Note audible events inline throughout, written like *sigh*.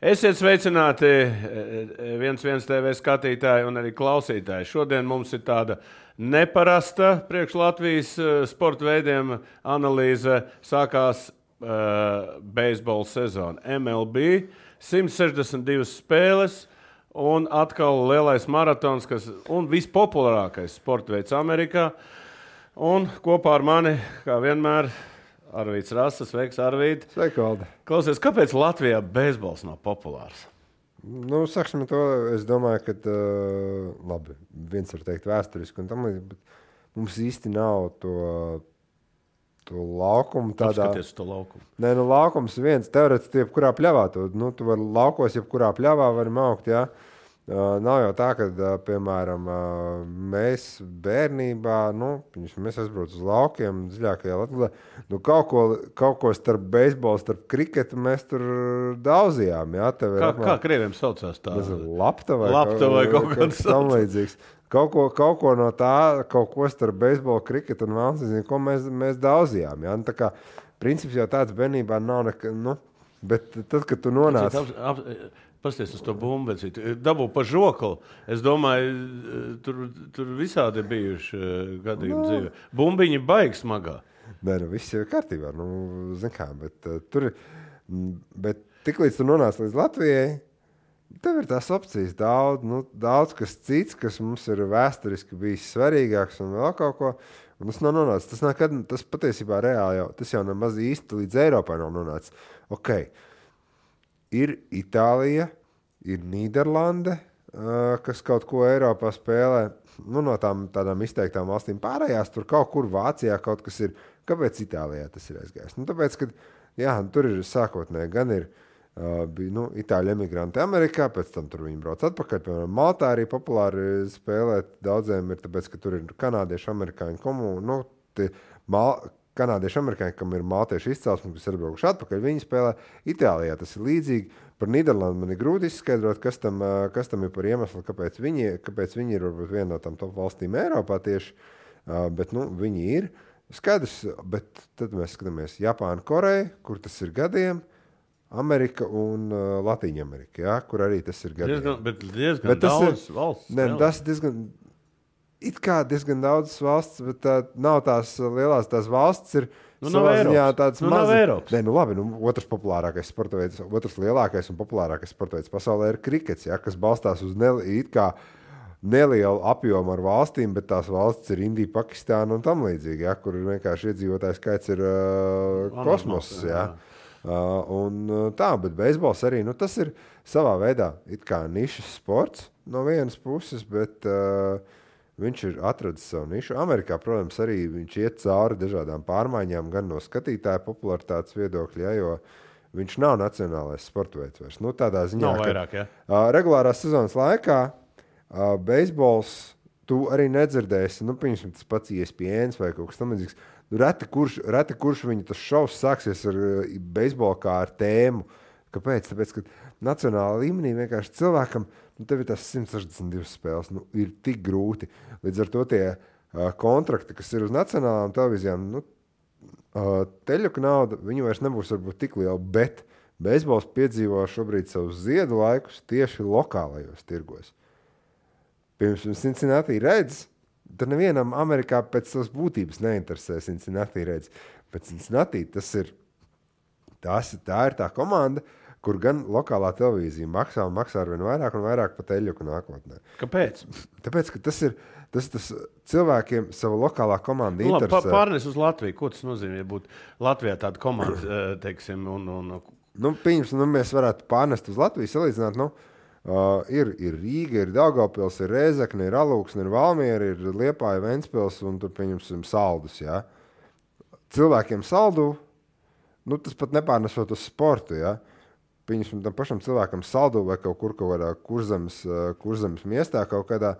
Esiet sveicināti, eh, viens viens TV skatītāji un arī klausītāji. Šodien mums ir tāda neparasta priekš Latvijas eh, sporta veidiem analīze. Sākās uh, beisbola sezona MLB, 162 spēles. Un atkal lielais maratons, kas ir vispopulārākais sporta veids Amerikā. Un kopā ar mani, kā vienmēr, Arvīts Rasas, sveiks, Arvīts. Sveiki, Valde. Klausies, kāpēc Latvijā beisbols nav populārs? Nu, saksim to, es domāju, ka uh, labi, viens var teikt vēsturiski un tam līdzīgi, bet mums īsti nav to, to laukumu. Tādā... Skaties to laukumu. Nē, nu laukums viens, teorētiski, jebkurā pļavā, tu, nu, tu vari laukos, jebkurā pļavā var augt, jā. Ja? Uh, nav jau tā, ka, uh, piemēram, uh, mēs bērnībā, nu, mēs aizbraucam uz laukiem, dziļākajā Latvijā. Nu, kaut, ko, kaut ko starp beisbolu, starp kriketu mēs tur daudzījām. Jā, kā, apmēr, kā krieviem saucās tā? Lapta vai, Lapta vai kaut, kaut kas tamlīdzīgs. Kaut ko, kaut ko no tā, kaut ko starp beisbolu, kriketu un valsts, ko mēs, mēs daudzījām. Jā, nu, tā kā princips jau tāds bērnībā nav nekā. Nu, bet tad, kad tu nonāc. Ap, ap, Pasties uz to bumbu, dabū pa žokli. Es domāju, tur, tur visādi bijuši eh, gadījumi no. Nu. dzīvē. Bumbiņa baigs smagā. Nē, nu viss ir kārtībā. Nu, kā, bet, uh, tur, bet tiklīdz tu nonāc līdz Latvijai, tev ir tās opcijas daudz, nu, daudz kas cits, kas mums ir vēsturiski bijis svarīgāks un vēl kaut ko. Un tas nav nonācis. Tas, nekad, tas patiesībā reāli jau, tas jau nemaz īsti līdz Eiropai nav nonācis. Okay ir Itālija, ir Nīderlande, kas kaut ko Eiropā spēlē. Nu, no tām tādām izteiktām valstīm pārējās tur kaut kur Vācijā kaut kas ir. Kāpēc Itālijā tas ir aizgājis? Nu, tāpēc, ka jā, tur ir sākotnēji gan ir. Uh, bija nu, itāļu emigranti Amerikā, pēc tam tur viņi brauc atpakaļ. Piemēram, Maltā arī populāri spēlēt. Daudziem ir tāpēc, ka tur ir kanādiešu, amerikāņu komunu. Nu, mal, kanādieši, amerikāņi, kam ir maltiešu izcelsme, kas ir atbraukuši atpakaļ. Viņi spēlē Itālijā. Tas ir līdzīgi. Par Nīderlandi man ir grūti izskaidrot, kas tam, kas tam ir par iemeslu, kāpēc viņi, kāpēc viņi ir varbūt viena no tām top valstīm Eiropā tieši. Bet nu, viņi ir skaidrs, bet tad mēs skatāmies Japānu, Koreju, kur tas ir gadiem. Amerika un uh, Latvija Amerika, ja, kur arī tas ir gadījums. Diezgan, bet diezgan bet tas ir valsts. Ne, tas diezgan, it kā diezgan daudz valsts, bet tā, nav tās lielās tās valsts. Ir, Nu, nav ziņā, tāds nu, mazs. Nē, nu labi, nu, otrs populārākais sporta veids, otrs lielākais un populārākais sporta veids pasaulē ir krikets, ja, kas balstās uz nelielu apjomu ar valstīm, bet tās valsts ir Indija, Pakistāna un tam līdzīgi, ja, kur vienkārši iedzīvotāju skaits ir uh, kosmos. Ja. Uh, un, tā, bet beisbols arī nu, tas ir savā veidā nišas sports no vienas puses, bet uh, Viņš ir atradzis savu nišu. Amerikā, protams, arī viņš iet cauri dažādām pārmaiņām, gan no skatītāja popularitātes viedokļa, ja, jo viņš nav nacionālais sporta veids vairs. Nu, tādā ziņā, nav vairāk, ja. uh, regulārās sezonas laikā uh, beisbols tu arī nedzirdēsi, nu, piemēram, tas pats ESPN vai kaut kas tamlīdzīgs. Reti, kurš, reti kurš viņa tas šovs sāksies ar beisbolu kā ar tēmu. Kāpēc? Tāpēc, ka nacionālā līmenī vienkārši cilvēkam nu, tev ir tas 162 spēles, nu, ir tik grūti. Līdz ar to tie uh, kontrakti, kas ir uz nacionālām televīzijām, nu, uh, teļuka nauda, viņi vairs nebūs varbūt tik liela, bet beisbols piedzīvo šobrīd savus ziedu laikus tieši lokālajos tirgos. Pirms Cincinnati redz, tad nevienam Amerikā pēc savas būtības neinteresē Cincinnati redz, bet Cincinnati tas ir, tas, tā ir tā komanda, uh, kur gan lokālā televīzija maksā un maksā ar vien vairāk un vairāk pat eļļu nākotnē. Kāpēc? Tāpēc, ka tas ir. Tas, tas cilvēkiem savā lokālā komandā. Nu, Pārnes uz Latviju. Ko tas nozīmē būt Latvijā tāda komanda, *clears throat* eh, teiksim, un, un... Nu, pieņems, nu, mēs varētu pārnest uz Latviju, salīdzināt. Nu, Uh, ir, ir Rīga, ir Daugopils, ir Rēzekne, ir Alūksne, ir Valmiera, ir Liepāja, Ventspils un tur, pieņemsim, Saldus. Ja? Cilvēkiem saldu, nu, tas pat nepārnesot uz sportu. Ja? Pieņemsim, tam pašam cilvēkam saldu vai kaut kur kaut kādā kurzemes, kurzemes miestā kaut kādā,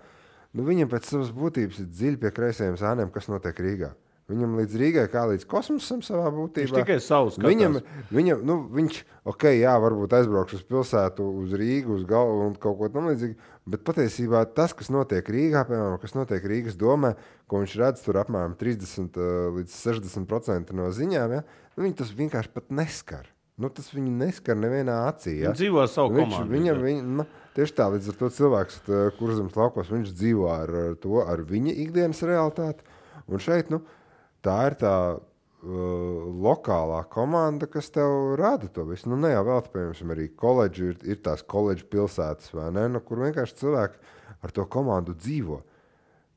nu, viņam pēc savas būtības ir dziļi pie kreisajiem zāniem, kas notiek Rīgā. Viņam līdz Rīgai, kā līdz kosmosam, savā būtībā. Viņš tikai savus skatās. Viņam, viņam, nu, viņš, ok, jā, varbūt aizbraukšu uz pilsētu, uz Rīgu, uz galvu un kaut ko tamlīdzīgu. Bet patiesībā tas, kas notiek Rīgā, piemēram, kas notiek Rīgas domē, ko viņš redz tur apmēram 30 līdz 60% no ziņām, ja, nu, viņi tas vienkārši pat neskar. Nu, tas viņu neskar nevienā acī. Ja? Viņš dzīvo savu Viņš, komandu. viņam, viņ, nu, tieši tā, līdz ar to cilvēks, tā, kurš zemes laukos, viņš dzīvo ar, to, ar viņa ikdienas realitāti. Un šeit, nu, tā ir tā uh, lokālā komanda, kas tev rada to visu. Nu, ne jau vēl, piemēram, arī koledži ir, ir tās koledžas pilsētas, ne? Nu, kur vienkārši cilvēki ar to komandu dzīvo.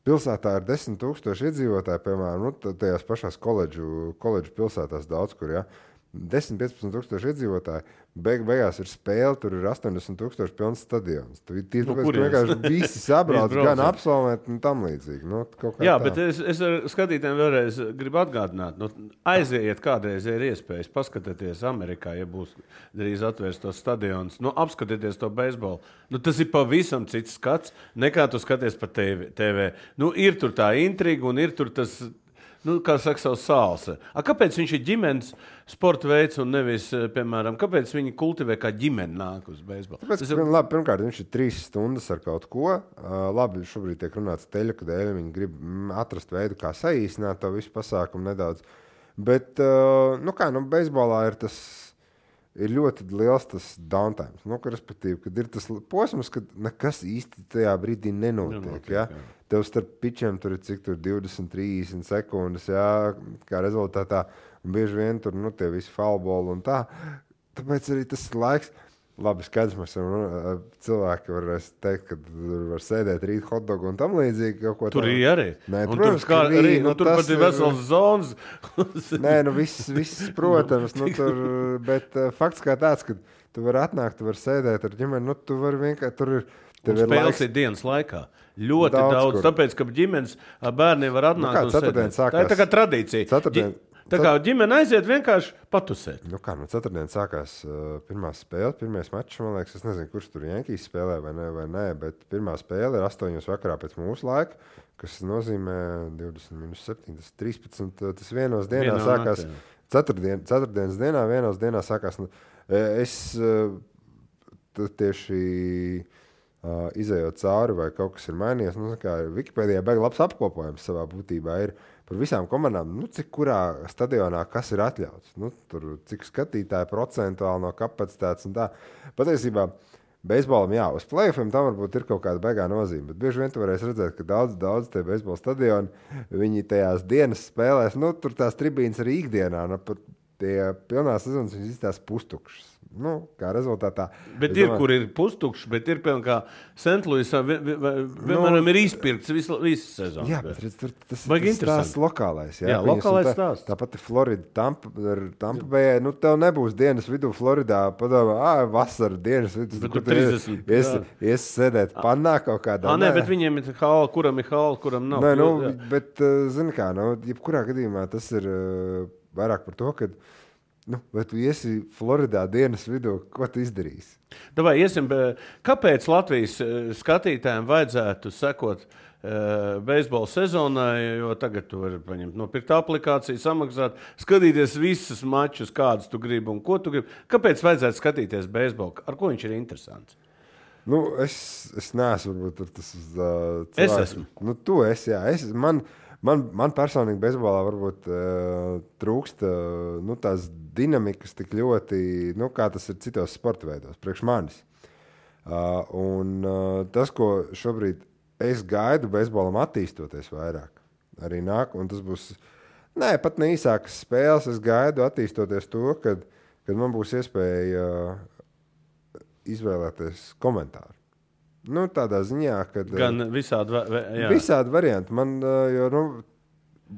Pilsētā ir 10,000 iedzīvotāji, piemēram, nu, tajās pašās koledžu, koledžu pilsētās daudz kur. Ja? 10, 15 tūkstoši iedzīvotāji. Beig, beigās ir spēle, tur ir 80 tūkstoši pilns stadions. Tur ir Nu, tāpēc, ka vienkārši visi *laughs* sabrauc, gan jā. absolventi un tam līdzīgi. Nu, Jā, tā. bet es, es ar skatītājiem vēlreiz gribu atgādināt, nu, aiziet kādreiz, ja ir iespējas, paskatieties Amerikā, ja būs drīz atvērts tos stadionus, nu, apskatieties to beisbolu. Nu, tas ir pavisam cits skats, nekā tu skaties pa TV. TV. Nu, ir tur tā intriga un ir tur tas. Nu, kā saka, savs sāls. A, kāpēc viņš ir ģimenes sporta veids un nevis, eh, piemēram, kāpēc viņi kultivē kā ģimene nāk uz beisbolu? Tāpēc, Tas ir- labi, pirmkārt, viņš ir trīs stundas ar kaut ko. Uh, labi, šobrīd tiek runāts teļa, ka dēļ viņi grib mm, atrast veidu, kā saīsināt to visu pasākumu nedaudz. Bet, uh, nu kā, nu, beisbolā ir tas. Ir ļoti liels tas downtime. Nu, respektīvi, kad ir tas posms, kad nekas īsti tajā brīdī nenotiek. Nenotiek, ja? jā. Tev starp pičiem tur ir cik tur 20, 30 sekundes, jā, kā rezultātā. Un bieži vien tur nu, tie visi falboli un tā. Tāpēc arī tas laiks. Labi, skaidrs, mēs varam, nu, cilvēki var teikt, ka tur var sēdēt rīt hotdogu un tam līdzīgi. Tur tādu. ir arī. Nē, un protams, tur, kā, ir, arī, nu, nu, tur pat ir vesels zonas. *laughs* Nē, nu viss, viss protams, nu, tur, *laughs* bet uh, fakts kā tāds, ka tu vari atnākt, tu vari sēdēt ar ģimeni, nu, tu vari vienkārši tur ir. Tev ir spēles laiks, ir dienas laikā. Ļoti Daudz daudz, kur. tāpēc, ka ģimenes ar bērniem var atnākt. kā un ceturtdien sēdēt. Tā ir sākās? tā kā tradīcija. Ceturtdien- Ģi- Tā kā ģimene aiziet vienkārši patusēt. Nu, kā no ceturtdienas sākās uh, pirmā spēle, pirmais mačs. Man liekas, es nezinu, kurš tur Jankīs spēlē vai nē, vai nē, bet pirmā spēle ir 8 vakarā pēc mūsu laika, kas nozīmē 20 minus 7, tas 13. uh, Tas vienos dienā Vienā sākās. Ceturtdien, ceturtdienas dienā, vienos dienā sākās. Nu, es uh, tieši uh, izējot cauri, vai kaut kas ir mainījies. Nu, Wikipēdijā beigas labs apkopojums savā būtībā ir par visām komandām, nu, cik kurā stadionā kas ir atļauts. Nu, tur, cik skatītāji procentuāli no kapacitātes un tā. Patiesībā. Beisbolam, jā, uz plēsoņiem tam varbūt ir kaut kāda beigā nozīme. Bet bieži vien tu varēsi redzēt, ka daudz, daudz tie beisbola stadioni, viņi tajās dienas spēlēs, nu, tur tās tribīnas arī ikdienā, nu, tie pilnā sezonas izstāsta pustukšas. Nu, kā rezultātā. Bet ir, domāju- kur ir pustukšs, bet ir piemēram, kā Sentlūisā, vienmēr ir izpirkts visu, visu sezonu. Jā, bet redz, tur tas ir tas stāsts lokālais. Jā, Jā, lokālais tā, stāsts. Tāpat Florida, Tampa, Tampa Bay. Nu, tev nebūs dienas vidū Floridā. Padomā, ah, vasara dienas vidū. Bet kur tur tu ies- 30, Ies, jā. ies sēdēt pannā kaut kādā. Ah, nē, bet viņiem ir hāla, kuram ir hāla, kuram nav. Nē, nu, Jā. bet, uh, zini kā, nu, jebkurā gadījumā tas ir uh, vairāk par to, ka, nu, vai tu iesi Floridā dienas vidū, ko tu izdarīsi? Davai, iesim, kāpēc Latvijas eh, skatītājiem vajadzētu sekot uh, beisbola sezonai? Jo tagad tu vari paņemt nopirkt aplikāciju, samaksāt, skatīties visus mačus, kādus tu gribi un ko tu gribi. Kāpēc vajadzētu skatīties beisbolu? Ar ko viņš ir interesants? Nu, es, es neesmu varbūt, tas uh, Es esmu. Nu, tu esi, jā. Es, man, man, man personīgi bezbolā varbūt uh, trūkst uh, nu, tās dinamikas tik ļoti, nu, kā tas ir citos sporta veidos, priekš manis. Uh, un uh, tas, ko šobrīd es gaidu bezbolam attīstoties vairāk, arī nāk, un tas būs, nē, pat ne īsākas spēles, es gaidu attīstoties to, kad, kad man būs iespēja uh, izvēlēties komentāru. Nu, tādā ziņā, ka Gan visādi, jā. visādi varianti. Man, uh, jo, nu,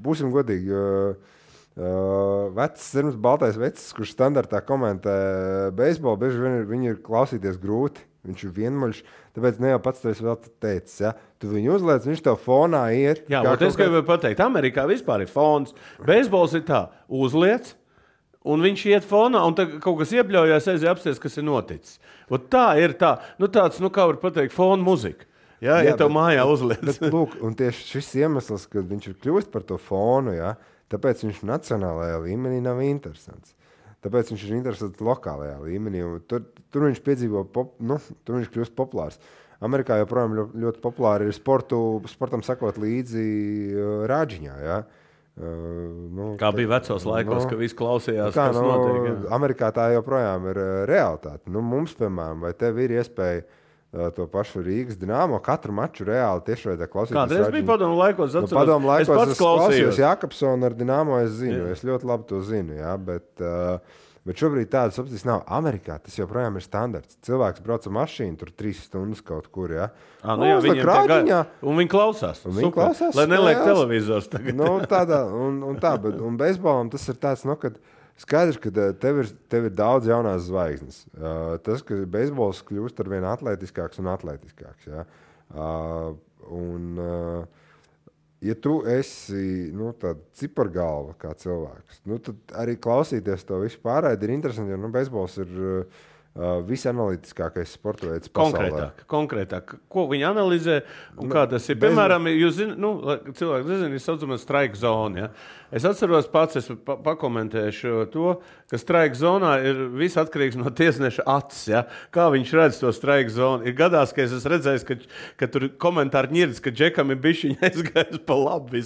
būsim godīgi, jo uh, vecs, zināms, baltais vecs, kurš standartā komentē beisbolu, bieži vien ir, viņu ir klausīties grūti. Viņš ir vienmuļš, tāpēc ne jau pats to esi vēl teicis. Ja? Tu viņu uzliec, viņš tev fonā iet. Jā, bet es gribēju pateikt, Amerikā vispār ir fons. Beisbols ir tā, uzliec. Un viņš iet fonā, un kaut kas iebļaujās, aiziet apstāties, kas ir noticis. Ot tā ir tā, nu tāds, nu kā var pateikt, fona muzika. Jā, Jā, ja tev bet- mājā uzliek. Lūk, un tieši šis iemesls, ka viņš ir kļuvis par to fonu, ja, tāpēc viņš nacionālajā līmenī nav interesants. Tāpēc viņš ir interesants lokālajā līmenī. Tur, tur viņš piedzīvo, pop, nu, tur viņš kļūst populārs. Amerikā joprojām ļoti, ļoti populāri ir sportu, sportam sakot līdzi rāģiņā. Ja? Uh, nu, Kā bija vecos laikos, nu, ka visi klausījās, kā, kas nu, notiek. Jā. Amerikā tā joprojām ir uh, realitāte. Nu, mums, piemēram, vai tev ir iespēja uh, to pašu Rīgas dīnāmo katru maču reāli tiešveidā klausīties? Kādreiz bija padomu laikos, Nu, atceros, padomu laikos es pats klausījos klausījos. Jakobsonu ar Dienāmo. Es zinu, jā. es ļoti labi to zinu. Jā, bet, uh, bet šobrīd tādas opcijas nav. Amerikā tas joprojām ir standarts. Cilvēks brauc ar mašīnu tur trīs stundas kaut kur. Jā, À, nu, jā, Uzliek viņiem rādiņā. tagad, un viņi klausās. Un viņi klausās Lai neliek televizors tagad. nu, tādā, un, un tā, bet un beisbolam tas ir tāds, nu, kad skaidrs, ka eh, tev ir, tev ir daudz jaunās zvaigznes. Uh, tas, ka beisbols kļūst ar vien atletiskāks un atletiskāks. Ja? Uh, un, uh, ja tu esi nu, cipargalva kā cilvēks, nu, tad arī klausīties to visu pārēdi ir interesanti, jo nu, beisbols ir uh, visanalītiskākais sporta veids pasaulē. Konkrētāk, konkrētāk, ko viņi analizē un kā tas ir. Piemēram, jūs zināt, nu, cilvēki nezina, ir saucamā strike zona. Ja? Es atceros pats, es pa pakomentēšu to, ka strike zonā ir viss atkarīgs no tiesneša acis. Ja? Kā viņš redz to strike zonu. Ir gadās, ka es esmu redzējis, ka, ka tur komentāri ņirdas, ka džekam ir bijis *laughs* viņa aizgājis pa labi,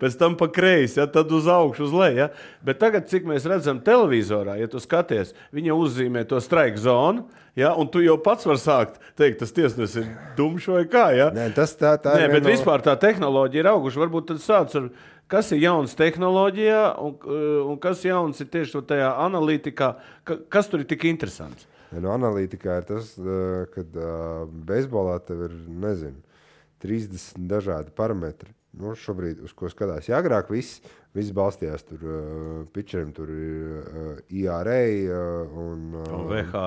pēc tam pa kreisi, ja? tad uz augšu, uz leju. Ja? Bet tagad, cik mēs redzam televizorā, ja tu skaties, viņa uzzīmē to strike zonu. Ja, un tu jau pats vari sākt teikt, tas tiesnesis ir dumšs vai kā. Ja? Nē, tas tā, tā Nē, ir bet no- vispār tā tehnoloģija ir auguša. Varbūt tad sāc ar, kas ir jauns tehnoloģijā un, uh, un kas jauns ir tieši tajā analītikā. Ka, kas tur ir tik interesants? Ja, no analītikā ir tas, ka uh, beisbolā tev ir nezinu, 30 dažādi parametri. Nu, šobrīd, uz ko skatās, ja agrāk viss, viss balstījās tur uh, pitcheriem, tur ir uh, IRA uh, un uh, Un VH.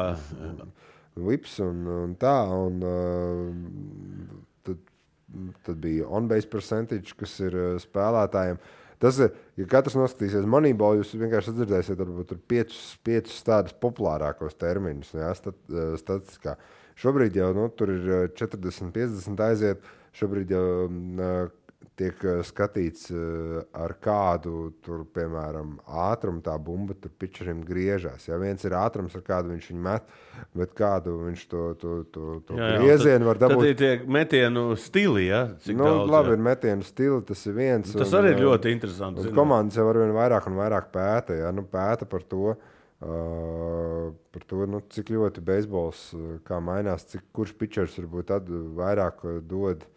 Lips un, un tā. Un, uh, tad, bija on-base percentage, kas ir uh, spēlētājiem. Tas ir, ja katrs noskatīsies monētu, jūs vienkārši dzirdēsiet, varbūt tur piecus, piecus tādus populārākos terminus, jā, stat, uh, statistiskā. Šobrīd jau nu, tur ir uh, 40, 50 aiziet. Šobrīd jau uh, tiek uh, skatīts, uh, ar kādu, tur, piemēram, ātrumu tā bumba tur pitcherim griežās. Ja viens ir ātrums, ar kādu viņš viņu met, bet kādu viņš to, to, to, to Jā, jā, griezienu var Tad dabūt. ir tie metienu stili. Ja? Cik Nu, daudz, labi, jā. ir metienu stili, tas ir viens. Tas un, arī ir uh, ļoti interesanti. Un komandas jau ar vien vairāk un vairāk pēta, ja? nu, pēta par to, uh, par to nu, cik ļoti beisbols mainās, cik, kurš pitchers varbūt tad vairāk dod uh,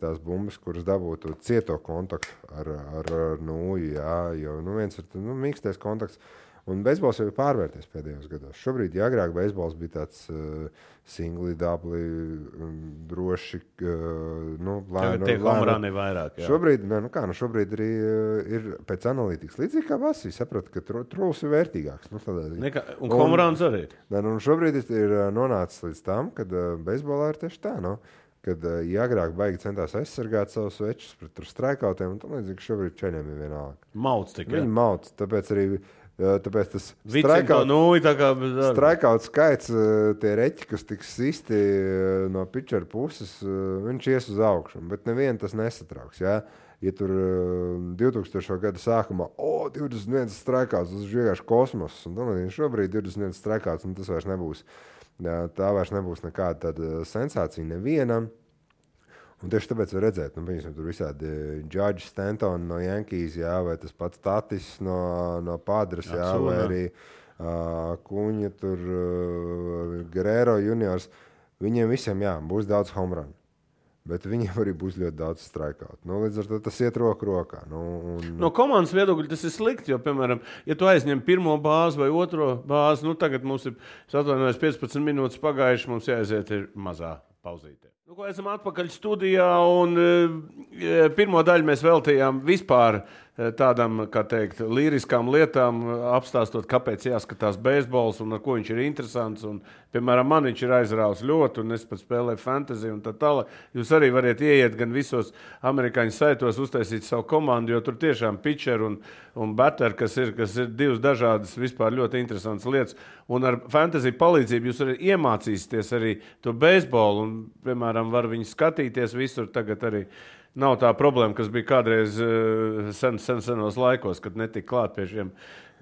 tās bumbas, kuras dabūtu cieto kontaktu ar, ar, ar nūju. Jā, jo nu, viens ir nu, mīkstais kontakts. Un beisbols jau ir pārvērties pēdējos gados. Šobrīd, ja agrāk beisbols bija tāds uh, singli, dubli, um, droši, uh, nu, nu, tie ir vairāk. jā. Šobrīd, ne, nu kā, nu šobrīd arī uh, ir pēc analītikas. Līdzīgi kā Vasīs saprata, ka tru- trūls ir vērtīgāks. Nu, tādā. Nekā, un Un- homrāns arī. Ne, nu, šobrīd ir- nonācis līdz tam, ka uh, beisbolā ir tieši tā. Nu, kad uh, ja agrāk baigi centās aizsargāt savus večus pret strākautiem, tad līdzīgi šobrīd čeļiem ir vienalga. Mauts tikai. Viņi mauc, tāpēc arī uh, tāpēc tas strikeout- nūju tā kā. Skaits, eh, tie reķi, kas tiks sisti eh, no pitčera puses, eh, viņš ies uz augšu. Bet nevienu tas nesatrauks. Ja, ja tur eh, 2000. gada sākumā, o, 21 strikeouts, tas ir vienkārši kosmos. Un tad šobrīd 21 strikeouts, un tas vairs nebūs. Jā, tā vairs nebūs nekāda tāda sensācija nevienam. Un tieši tāpēc var redzēt, nu, piemēram, tur visādi Džordžs Stantons no Yankees, jā, vai tas pats Tatis no, no Padres, jā, Acuna. vai arī uh, Kuņa, tur uh, Guerrero juniors. Viņiem visiem jā, būs daudz home run. Bet viņiem arī būs ļoti daudz strikeout. Nu, līdz ar to tas iet roku rokā. Nu, un, No komandas viedokļa tas ir slikti. Jo, piemēram, ja tu aizņem pirmo bāzi vai otro bāzi, nu tagad mums ir atvainojos, 15 minūtes pagājušas, mums jāaiziet ir mazā pauzītē. Nu, ko, esam atpakaļ studijā, un e, pirmo daļu mēs veltījām vispār tādām, kā teikt, līriskām lietām, apstāstot, kāpēc jāskatās beisbols un ar ko viņš ir interesants. Un, piemēram, man viņš ir aizrāvis ļoti, un es pat spēlēju fantasy un tā tālāk. Jūs arī varat ieiet gan visos amerikāņu saitos, uztaisīt savu komandu, jo tur tiešām pitcher un, un batter, kas ir, kas ir divas dažādas, vispār ļoti interesantas lietas. Un ar fantasy palīdzību jūs arī iemācīsieties arī to beisbolu, un, piemēram, var viņu skatīties visur tagad arī. Nav tā problēma, kas bija kādreiz eh, sen, sen, senos laikos, kad netika klāt pie šiem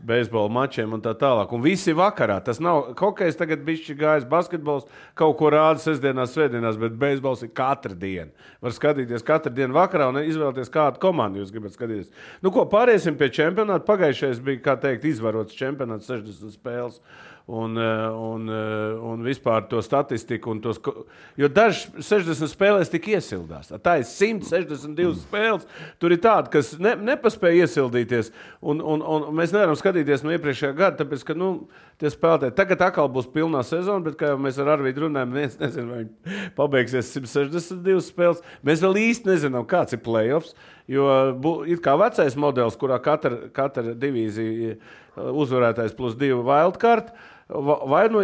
beisbola mačiem un tā tālāk. Un visi vakarā. Tas nav hokejs, tagad bija gājis basketbols, kaut ko rāda sestdienās, svētdienās, bet beisbols ir katru dienu. Var skatīties katru dienu vakarā un izvēlēties, kādu komandu jūs gribat skatīties. Nu, ko pāriesim pie čempionāta. Pagājušais bija, kā teikt, izvarots čempionāts 60 spēles un, eh, un, eh, un vispār to statistiku. Tos, jo dažs 60 spēlēs tika iesildās. Tā ir 162 mm. spēles. Tur ir tādi, kas ne, nepaspēja iesildīties. Un, un, un mēs nevaram skatīties no iepriekšējā gada, tāpēc ka nu, tie spēlētāji tagad atkal būs pilnā sezona, bet kā jau mēs ar Arvīdu runājam, *laughs* viens nezina, vai viņi pabeigsies 162 spēles. Mēs vēl īsti nezinām, kāds ir playoffs. Jo ir kā vecais modelis, kurā katra, katra divīzija uzvarētājs plus divi wildcard. Vai nu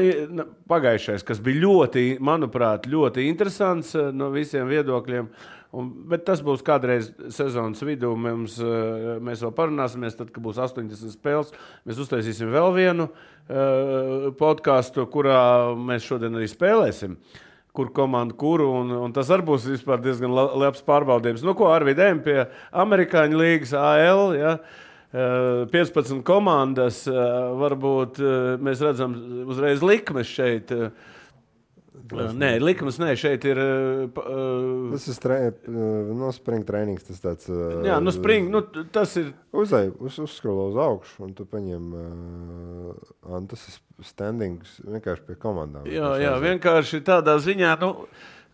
pagājušais, kas bija ļoti, manuprāt, ļoti interesants eh, no visiem viedokļiem, un, bet tas būs kādreiz sezonas vidū. Mums, eh, mēs vēl parunāsimies, tad, kad būs 80 spēles. Mēs uztaisīsim vēl vienu uh, podkāstu, kurā mēs šodien arī spēlēsim. Kur komanda, kuru, un, un tas arī būs diezgan labs pārbaudījums. Nu, ko ar vidēm pie Amerikāņu līnijas AL. Ja? Uh, 15 komandas, varbūt mēs redzam uzreiz likmes šeit. Nē, likums nē, šeit ir. Uh, tas ir tre, no spring treniņš. Tas tāds. Uh, jā, nu, spring, nu, tas ir. Uzai, uz, uzskalo uz augšu, un tu paņem. Uh, tas ir standings vienkārši pie komandām. Jā, jā, vienkārši tādā ziņā. Nu,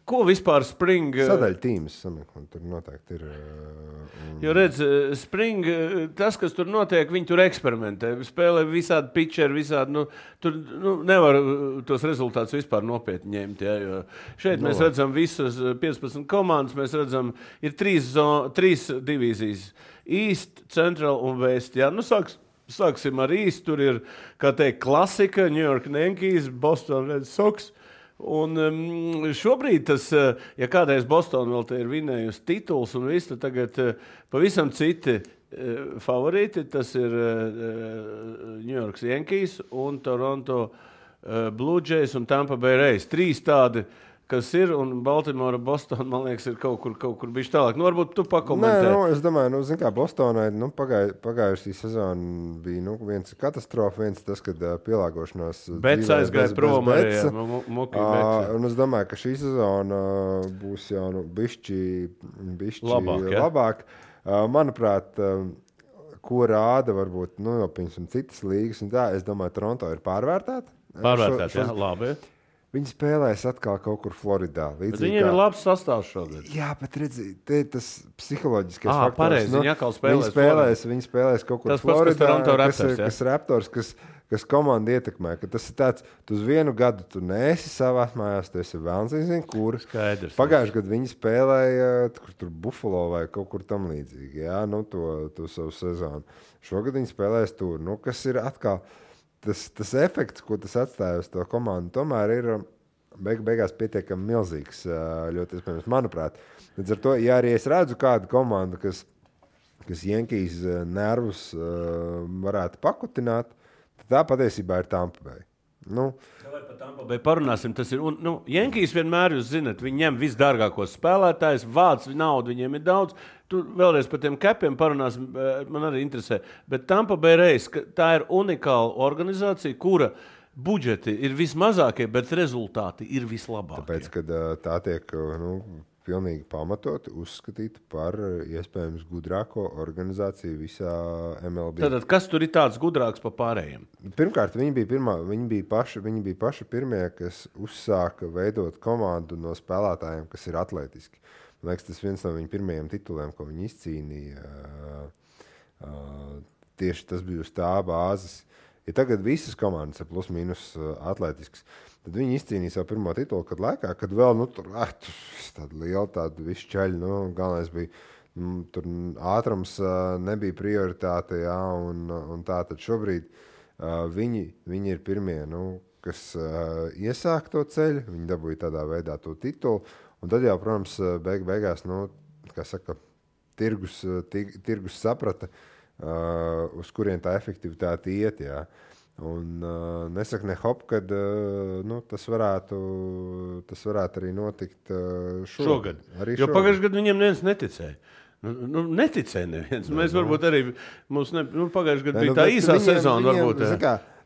Ko vispār Spring? Sadaļa tīmas sameklē, tur noteikti ir. Un... Jo redz, Spring, tas, kas tur notiek, viņi tur eksperimentē, spēlē visādi pitcheri, visādi, nu, tur nu, nevar tos rezultātus vispār nopietni ņemt. Ja, jo šeit no. mēs nu, redzam visas 15 komandas, mēs redzam, ir trīs, zon, trīs divīzijas - East, Central un West. Ja. Nu, sāks, sāksim ar East, tur ir, kā teikt, klasika, New York Yankees, Boston Red Sox. Un um, šobrīd, tas, eh, ja kādreiz Bostonā vēl ir vinējusi tituls un viss, tad tagad uh, pavisam citi uh, favorīti. Tas ir uh, New York Yankees un Toronto uh, Blue Jays un Tampa Bay Rays. Trīs tādi uh, kas ir. Un Baltimora, Bostonā, man liekas, ir kaut kur, kaut kur bijis tālāk. Nu, varbūt tu pakomentē. Nē, nu, es domāju, nu, kā Bostonai nu, pagāj, pagājušā sezona bija nu, viens katastrofa, viens tas, kad uh, pielāgošanās. Bet aizgāja prom. Jā, muki, uh, es domāju, ka šī sezona uh, būs jau nu, bišķi, bišķi labāk. Ja? labāk. Uh, manuprāt, uh, ko rāda varbūt nu, citas līgas, un tā, es domāju, Toronto ir pārvērtēta. Pārvērtēta, jā, labi. Viņi spēlēs atkal kaut kur Floridā. Viņiem kā... ir labs sastāvs šogad. Jā, bet redziet, tas psiholoģiskais ah, faktors. Pareizi, nu, viņi, viņi, spēlēs, viņi spēlēs kaut kur tas Floridā. Pats, kas, raptors, kas, kas, raptors, kas, kas komandu ietekmē. Ka tas ir tāds, tu uz vienu gadu tu neesi savā mājās, tu esi vēlams, nezinu, kur. Skaidrs. Pagājušajā gadā viņi spēlēja kur tur Buffalo vai kaut kur tam līdzīgi. Jā, nu, to, to savu sezonu. Šogad viņi spēlēs tur, nu, kas ir atkal tas, tas efekts, ko tas atstāja uz to komandu, tomēr ir um, beig, beigās pietiekami milzīgs. Ļoti iespējams, manuprāt. Līdz ar to, ja arī es redzu kādu komandu, kas, kas Jankīs nervus varētu pakutināt, tad tā patiesībā ir Tampa Bay. Nu, Vai parunāsim, tas ir. Un, nu, Jankīs vienmēr, jūs zināt, viņi ņem visdārgākos spēlētājus, vāc naudu, viņiem ir daudz. Tur vēlreiz par tiem kapiem parunāsim, man arī interesē. Bet Tampa Bay Reis, tā ir unikāla organizācija, kura budžeti ir vismazākie, bet rezultāti ir vislabākie. Tāpēc, kad tā tiek. Nu, pilnīgi pamatoti uzskatīta par iespējams gudrāko organizāciju visā MLB. Tad, kas tur ir tāds gudrāks par pārējiem? Pirmkārt, viņi bija, pirmā, viņi bija, paši, viņi bija paši pirmie, kas uzsāka veidot komandu no spēlētājiem, kas ir atletiski. Man liekas, tas viens no viņu pirmajiem tituliem, ko viņi izcīnīja. Tieši tas bija uz tā bāzes. Ja tagad visas komandas ir plus mīnus atletisks, tad viņi izcīnīja savu pirmo titulu, kad laikā, kad vēl nu, tur ah, tāda liela tāda višķaļa, nu, galvenais bija. Nu, tur ātrums nebija prioritāte, jā, un, un tā tad šobrīd viņi, viņi ir pirmie, nu, kas iesāk to ceļu. Viņi dabūja tādā veidā to titulu. Un tad jau, protams, beig, beigās, nu, kā saka, tirgus, tirgus saprata, uz kurien tā efektivitāte iet. Jā. Un uh, nesaka ne hop, kad uh, nu, tas, varētu, tas varētu arī notikt uh, šogad. šogad. Arī jo pagājušajā gadā viņiem neviens neticēja. Nu, nu, neticēja neviens. Mēs varbūt arī mums ne, nu, pagājušajā gadā bija nu, tā īsā viņiem- sezona. viņiem, Varbūt,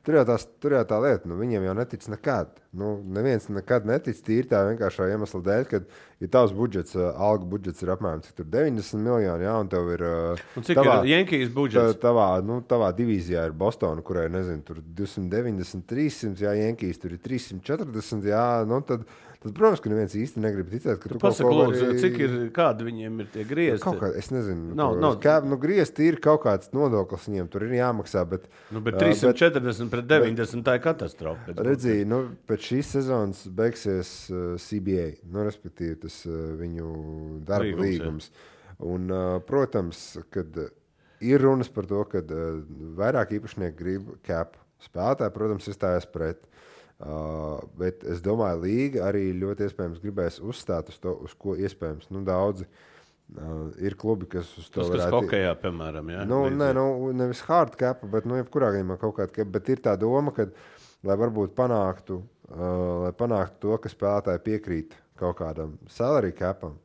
Tur jau, tās, tur jau tā lieta, nu, viņiem jau netic nekad. Nu, neviens nekad netic tīri tā vienkāršā iemesla dēļ, ka, ja tavs budžets, ā, alga budžets ir apmēram cik tur 90 miljoni, jā, un tev ir. ā, Un cik tavā- ir Jenkijas Tā, budžets? tavā, nu, tavā divīzijā ir Bostonā, kurai nezinu, tur 290, 300, jā, Jenkijas tur ir 340. Jā, nu, tad, tad, protams, ka neviens īsti negrib ticēt, ka tu kaut Pasaka, ko lūdzu, vari- cik ir, kādi viņiem ir tie griezti? Kaut kā, es nezinu, Nav- ko- nav- kā, nu, griezti ir kaut kāds nodoklis viņiem, tur ir jāmaksā. Bet, Nu, bet ā, 340 pret 90 tā ir katastrofa. pēc Redzēju, nu, pēc šīs sezonas beigsies uh, CBA, nu, respektīvi tas uh, viņu darba Līgums, līgums. Un, uh, protams, kad ir runas par to, ka uh, vairāk īpašnieki grib cap spēlētāju, protams, izstājas pret. Uh, bet es domāju, Līga arī ļoti iespējams gribēs uzstāt uz to, uz ko iespējams nu, daudzi uh, ir klubi, kas uz to Tas, kas varētu hokejā, piemēram, jā. Nu, nē, nu, nevis hard cap, bet, nu, jebkurā gadījumā kaut kāda cap. Bet ir tā doma, ka, lai varbūt panāktu, uh, lai panāktu to, ka spēlētāji piekrīt kaut kādam salary capam,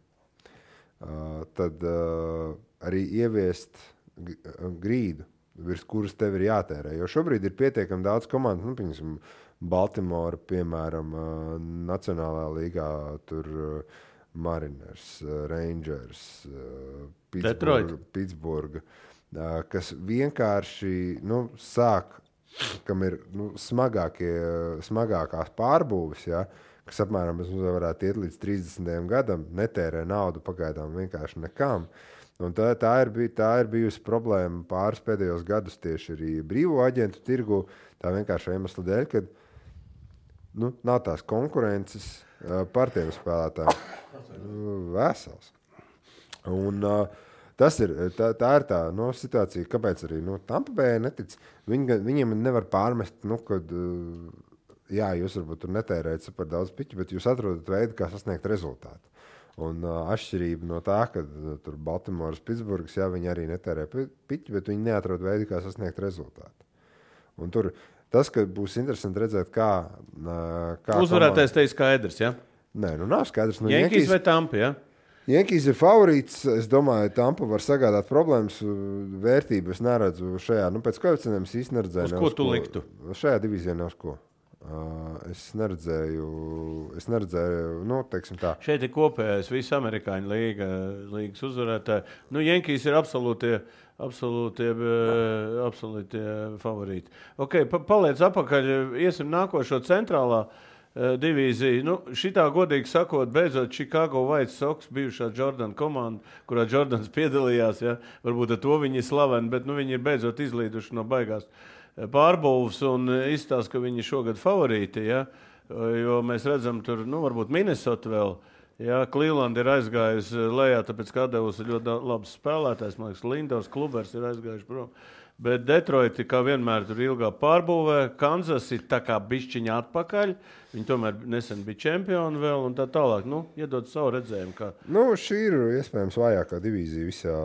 uh, tad uh, arī ieviest uh, grīdu, virs kuras tev ir jātērē. Jo šobrīd ir pietiekami daudz komandu, nu, piemēram, Baltimore, piemēram, uh, Nacionālajā līgā. Tur, uh, Mariners, uh, Rangers, uh. Pittsburgh, Pitsburga, uh, kas vienkārši nu, sāk, kam ir nu, smagākie, smagākās pārbūves, ja, kas apmēram varētu iet līdz 30 gadam, netērē naudu pagaidām vienkārši nekam. Un tā, tā, ir, bij- tā ir bijusi problēma pāris pēdējos gadus tieši arī brīvo aģentu tirgu. Tā vienkārši iemesla dēļ, ka nu, nav tās konkurences uh, par tiem spēlētājiem. Nu, Vesels. Un, uh, tas ir tā, tā, ir tā nu, situācija, kāpēc arī nu, Tampa Bay netic. Viņi, viņiem nevar pārmest, nu, kad, uh, jā, jūs varbūt tur netērējat par daudz piķu, bet jūs atrodat veidu, kā sasniegt rezultātu. Un uh, atšķirība no tā, ka uh, tur Baltimoras, Pitsburgas, jā, viņi arī netērē pi- piķu, bet viņi neatrod veidu, kā sasniegt rezultātu. Un tur tas, ka būs interesanti redzēt, kā. kā Uzvarētājs te ir skaidrs, komanda- Nē, nu nav skaidrs. Nu, Jenkīs Yankees- vai Tampa, jā. Jenkīs ir favorīts. Es domāju, ka Tampa var sagādāt problēmas. Vērtību es neredzu šajā. Nu, pēc koeficientiem īstenībā neredzēju. Uz ko tu liktu? Šajā divīzijā uz ko. Uh, es neredzēju, es neredzēju, nu, teiksim tā. Šeit ir kopējais visu amerikāņu līga, līgas uzvarētāji. Nu, Jenkīs ir absolūtie, eh, absolūtie favorīti. Okay, pa, paliec apakaļ, iesim nākošo centrālā eh, divīziju. Nu, šitā godīgi sakot, beidzot Chicago White Sox bijušā Jordana komanda, kurā Jordans piedalījās. Ja? Varbūt ar to viņi ir slaveni, bet nu, viņi ir beidzot izlīduši no baigās eh, pārbūves un eh, izstāsta, ka viņi ir šogad favorīti. Ja? Eh, Jo mēs redzam, tur nu, varbūt Minnesota vēl. Jā, Cleveland ir aizgājusi lejā, tāpēc ka devusi ļoti da- labs spēlētājs. Man liekas, Lindos Klubers ir aizgājis prom. Bet Detroit, kā vienmēr, tur ilgā pārbūvē. Kansas ir tā kā bišķiņa atpakaļ. Viņi tomēr nesen bija čempioni vēl un tā tālāk. Nu, iedod savu redzējumu. Kā. Nu, šī ir iespējams vājākā divīzija visā,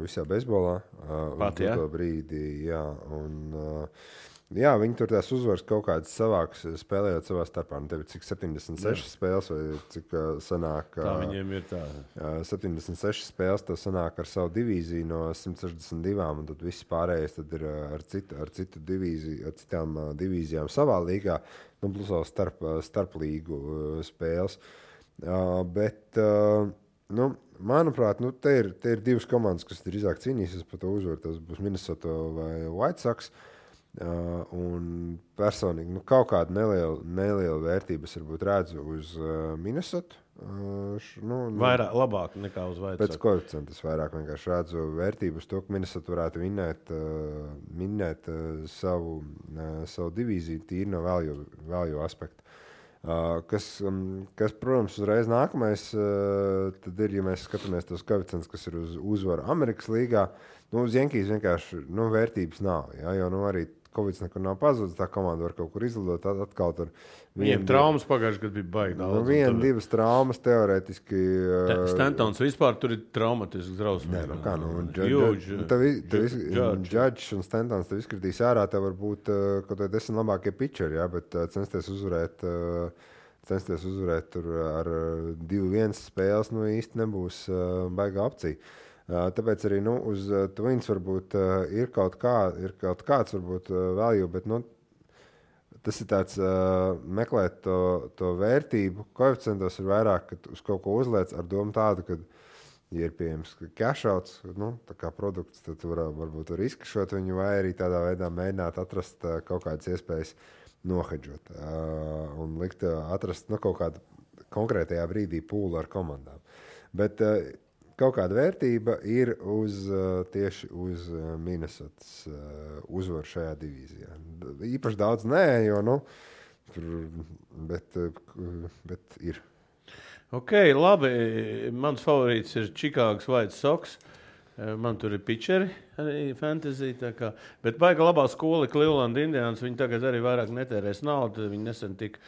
visā beisbolā. Uh, Pat, doto brīdī, jā. Un, uh, jā, viņi tur tās uzvaras kaut kādas savākas spēlējot savā starpā. Nu, tev ir cik 76 jā. spēles vai cik uh, sanāk? Tā ā, viņiem ir tā. Jā, 76 spēles, tas sanāk ar savu divīziju no 162, un tad viss pārējais tad ir ar citu, ar citu divīziju, ar citām ā, divīzijām savā līgā, nu, plus vēl starp, starp līgu ā, spēles. Ā, Bet, ā, nu, manuprāt, nu, te, ir, te ir divas komandas, kas drīzāk cīnīsies par to uzvaru. Tas būs Minnesota vai White Sox. Uh, un personīgi nu, kaut kādu nelielu, nelielu vērtību varbūt redzu uz uh, Minnesota. Uh, nu, nu, Vairāk, labāk nekā uz Pēc Vaicu. koeficienta es vairāk vienkārši redzu vērtību uz to, ka Minnesota varētu vinēt, uh, minēt uh, savu, uh, savu divīziju tīri no value, value aspekta. Uh, kas, um, kas, protams, uzreiz nākamais uh, ir, ja mēs skatāmies tos koeficientus, kas ir uz uzvaru Amerikas līgā, nu, uz Jenkijas vienkārši nu, vērtības nav. Ja, jo nu, arī Covid nekur nav pazudis, tā komanda var kaut kur izlidot. tad Atkal tur Viņiem traumas pagājušajā gadā bija baigta. Nu, viena, divas traumas teorētiski. uh, Stantons vispār tur ir traumatisks drausmas. Nē, nu kā, nu, Judge. Judge un Stantons tev izkritīs ārā. Tev var būt uh, kaut kādi desmit labākie pitcheri, ja, bet uh, censties uzvarēt. Uh, Censties uzvarēt tur ar uh, 2-1 spēles, nu īsti nebūs uh, baigā opcija. Uh, tāpēc arī nu, uz Twins varbūt ir, kaut kā, ir kaut kāds varbūt, value, bet nu, tas ir tāds meklēt to, to vērtību. Koeficientos ir vairāk, kad uz kaut ko uzliec ar domu tādu, ka, ja ir pieejams cashouts, nu, kā produkts, tad var, varbūt var izkašot viņu vai arī tādā veidā mēģināt atrast kaut kādas iespējas nohedžot uh, un likt uh, atrast nu, kaut kādu konkrētajā brīdī pūli ar komandām. Bet uh, kaut kāda vērtība ir uz, uh, tieši uz uh, Minnesotas uh, uzvaru šajā divīzijā. Īpaši daudz nē, jo, nu, tur, bet, bet ir. Ok, labi. Mans favorīts ir Čikāgas White Sox. Eh, Man tur ir pitcheri, arī fantasy. Bet baigā labā skola, Cleveland Indians. Viņi tagad arī vairāk netērēs naudu. Viņi nesen tika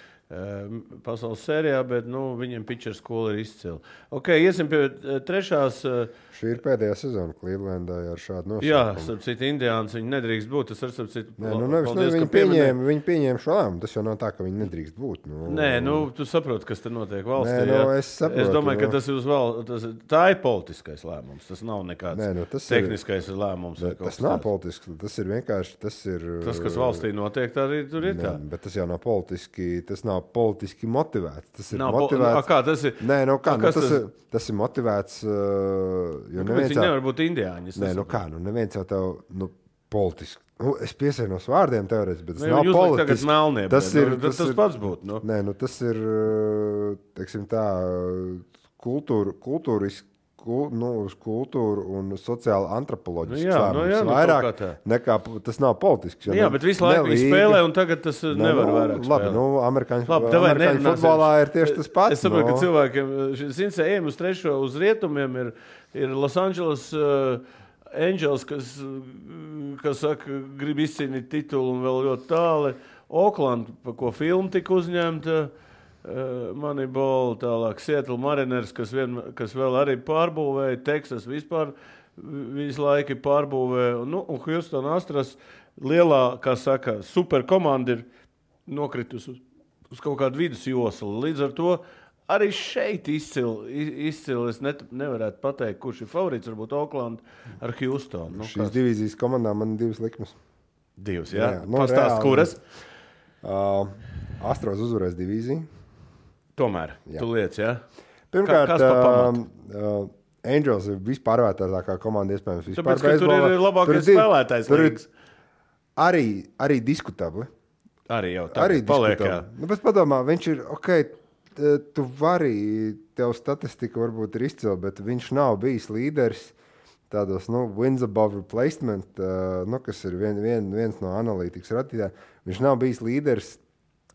pasaules sērijā, bet nu, viņiem pitcheru skola ir izcila. Ok, iesim pie eh, trešās. Uh, Šī ir pēdējā sezona Clevelandā ar šādu jā, nosaukumu. starp citu, Indiāns. Viņi nedrīkst būt. Tas ir starp citu. Nē, nu, nevis, paldies, nu, viņi, pieņēma, viņi pieņēma šo lēmumu. Tas jau nav tā, ka viņi nedrīkst būt. Nu, Nē, nu, tu saproti, kas tur notiek valstī. Nē, nu, jā. es saprotu, es domāju, ka tas ir val... tas, ir- tā ir politiskais lēmums. Tas nav nekāds Nē, nu, tas ir- tehniskais lēmums. Bet kaut tas nav tāds. politisks. Tas ir vienkārši tas, ir, Tas, kas valstī notiek, tā arī tur ir. Nē, Tā. bet tas jau nav politiski, tas nav politiski motivēts. Tas ir Nav, po- motivēts. A, kā tas ir? Nē, nu kā, nu, tas, tas- ir, tas ir motivēts. Uh, jo Kāpēc neviens jau, nevar būt indiāņi? Es nē, nu kā, nu neviens jau tev nu, politiski. Nu, es piesainos vārdiem teorētiski, bet tas Nu, nav jūs likt tagad politiski. melnie, Tas ir nu, tas, tas ir- pats būtu. Nu. Nē, nu, tas ir uh, teiksim, tā, uh, kultūra, kultūriski. Nu, uz kultūru un sociāli antropoloģisku Nu jā, nu jā, nu vairāk nekā tas nav politisks. Nu, jā, ne- bet visu laiku ne viņi spēlē, un tagad tas Nē, nevar nu, vairāk. Labi, spēlēt. nu, amerikāņu, Labi, amerikāņu futbolā ir tieši tas pats. Es saprotu, nu. ka cilvēkiem šis ejam uz trešo, uz rietumiem ir, ir Los Angeles uh, Angels, kas, uh, kas saka, grib izcīnīt titulu un vēl ļoti tālu. Oakland, pa ko filma tika uzņemta. Uh, Moneyball, tālāk Seattle Mariners, kas, vien, kas vēl arī pārbūvēja, Teksas vispār visu laiku pārbūvēja. Nu, un Houston Astras lielā, kā saka, superkomanda ir nokritusi uz, uz kaut kādu vidusjoslu. Līdz ar to arī šeit izcili. Izcil, es net, nevarētu pateikt, kurš ir favorīts. Varbūt Oakland ar Houstonu. Nu, Šīs kas- divīzijas komandā man ir divas likmes. divas, Jā, jā. nu, Pastāst, reāli. kuras? Uh, Astros uzvarēs divīziju. Tomēr, tu lietas, jā. Pirmkārt, kas pa pamatu? um, uh, Angels ir vispārvērtākā komanda, iespējams, vispār Tāpēc, ka tur ir labākais divi- spēlētājs. Tur ir arī, arī diskutabli. Arī jau tā arī paliek. Nu, bet padomā, viņš ir ok. Tu vari, tev statistika varbūt ir izcila, bet viņš nav bijis līderis tādos nu, wins above replacement, uh, nu, kas ir vien, vien, viens no analītikas radītājiem. Viņš nav bijis līderis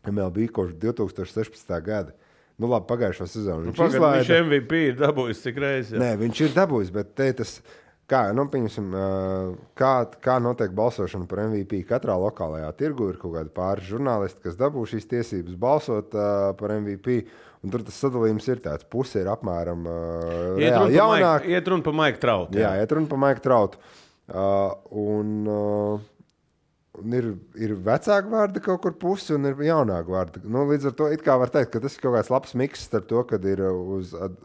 MLB kopš 2016. gada. Nu, labi, pagājušo sezonu. Nu, Viņš pagad, izlaida- viņš MVP ir dabūjis cik reizes. jā. Nē, viņš ir dabūjis, bet te tas. Kā, nu, pieņemsim, ā, kā, kā notiek balsošana par MVP? Katrā lokālajā tirgu ir kaut kādi pāris žurnālisti, kas dabū šīs tiesības balsot uh, par MVP. un Tur tas sadalījums ir tāds, puse ir apmēram uh, reāli pa jaunāka. Iet runa par Maiku Trautu. Jā, iet runa par Maiku Trautu. Uh, un, uh, un ir, ir vecāka vārda kaut kur pusi, un ir jaunāka vārda. Nu, līdz ar to var teikt, ka tas ir kaut kāds labs miks starp to, kad ir uz ad,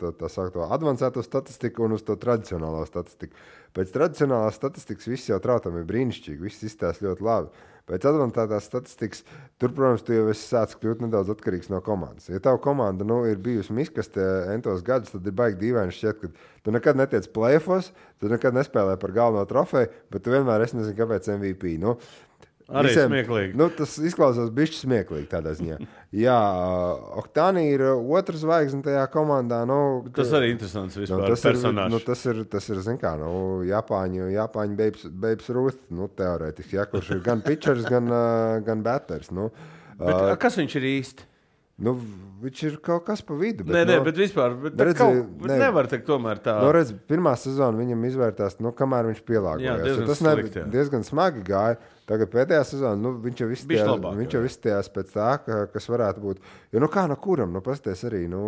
tā, tā sakto, advancēto statistiku un uz to tradicionālo statistiku. Pēc tradicionālās statistikas viss jau trautam ir brīnišķīgi, viss izstāsta ļoti labi. Pēc advancētās statistikas, tur, protams, tu jau esi sācis kļūt nedaudz atkarīgs no komandas. Ja tava komanda nu, ir bijusi miskastē entos gadus, tad ir baigi dīvaini šķiet, ka tu nekad netiec plēfos, tu nekad nespēlē par galveno trofeju, bet tu vienmēr esi nezinu, kāpēc MVP. Nu, Arī smieklīgi. Nu, tas izklausās bišķi smieklīgi tādā ziņā. Jā, Oktānī ir otra zvaigzne tajā komandā. Nu, Tas arī interesants Nu, vispār. tas, ir, personāžs. nu, tas ir, tas ir, zin kā, nu, Japāņu, Japāņu babes, babes Ruth, nu, teorētiski, ja, kurš ir gan pitchers, gan, uh, gan batters. Nu, Bet, a, kas viņš ir īsti? nu, viņš ir kaut kas pa vidu. Bet, nē, nē, nu, bet vispār. Bet, bet redzi, kaut, ne. nevar teikt, tomēr tā. Nu, redz, pirmā sezona viņam izvērtās, nu, kamēr viņš pielāgojās. Jā, diezgan tas nebija slikti, jā. diezgan smagi gāja. Tagad pēdējā sezonā nu, viņš jau izstājās, pēc tā, ka, kas varētu būt. Jo, nu, kā no kuram? Nu, pasties arī, nu,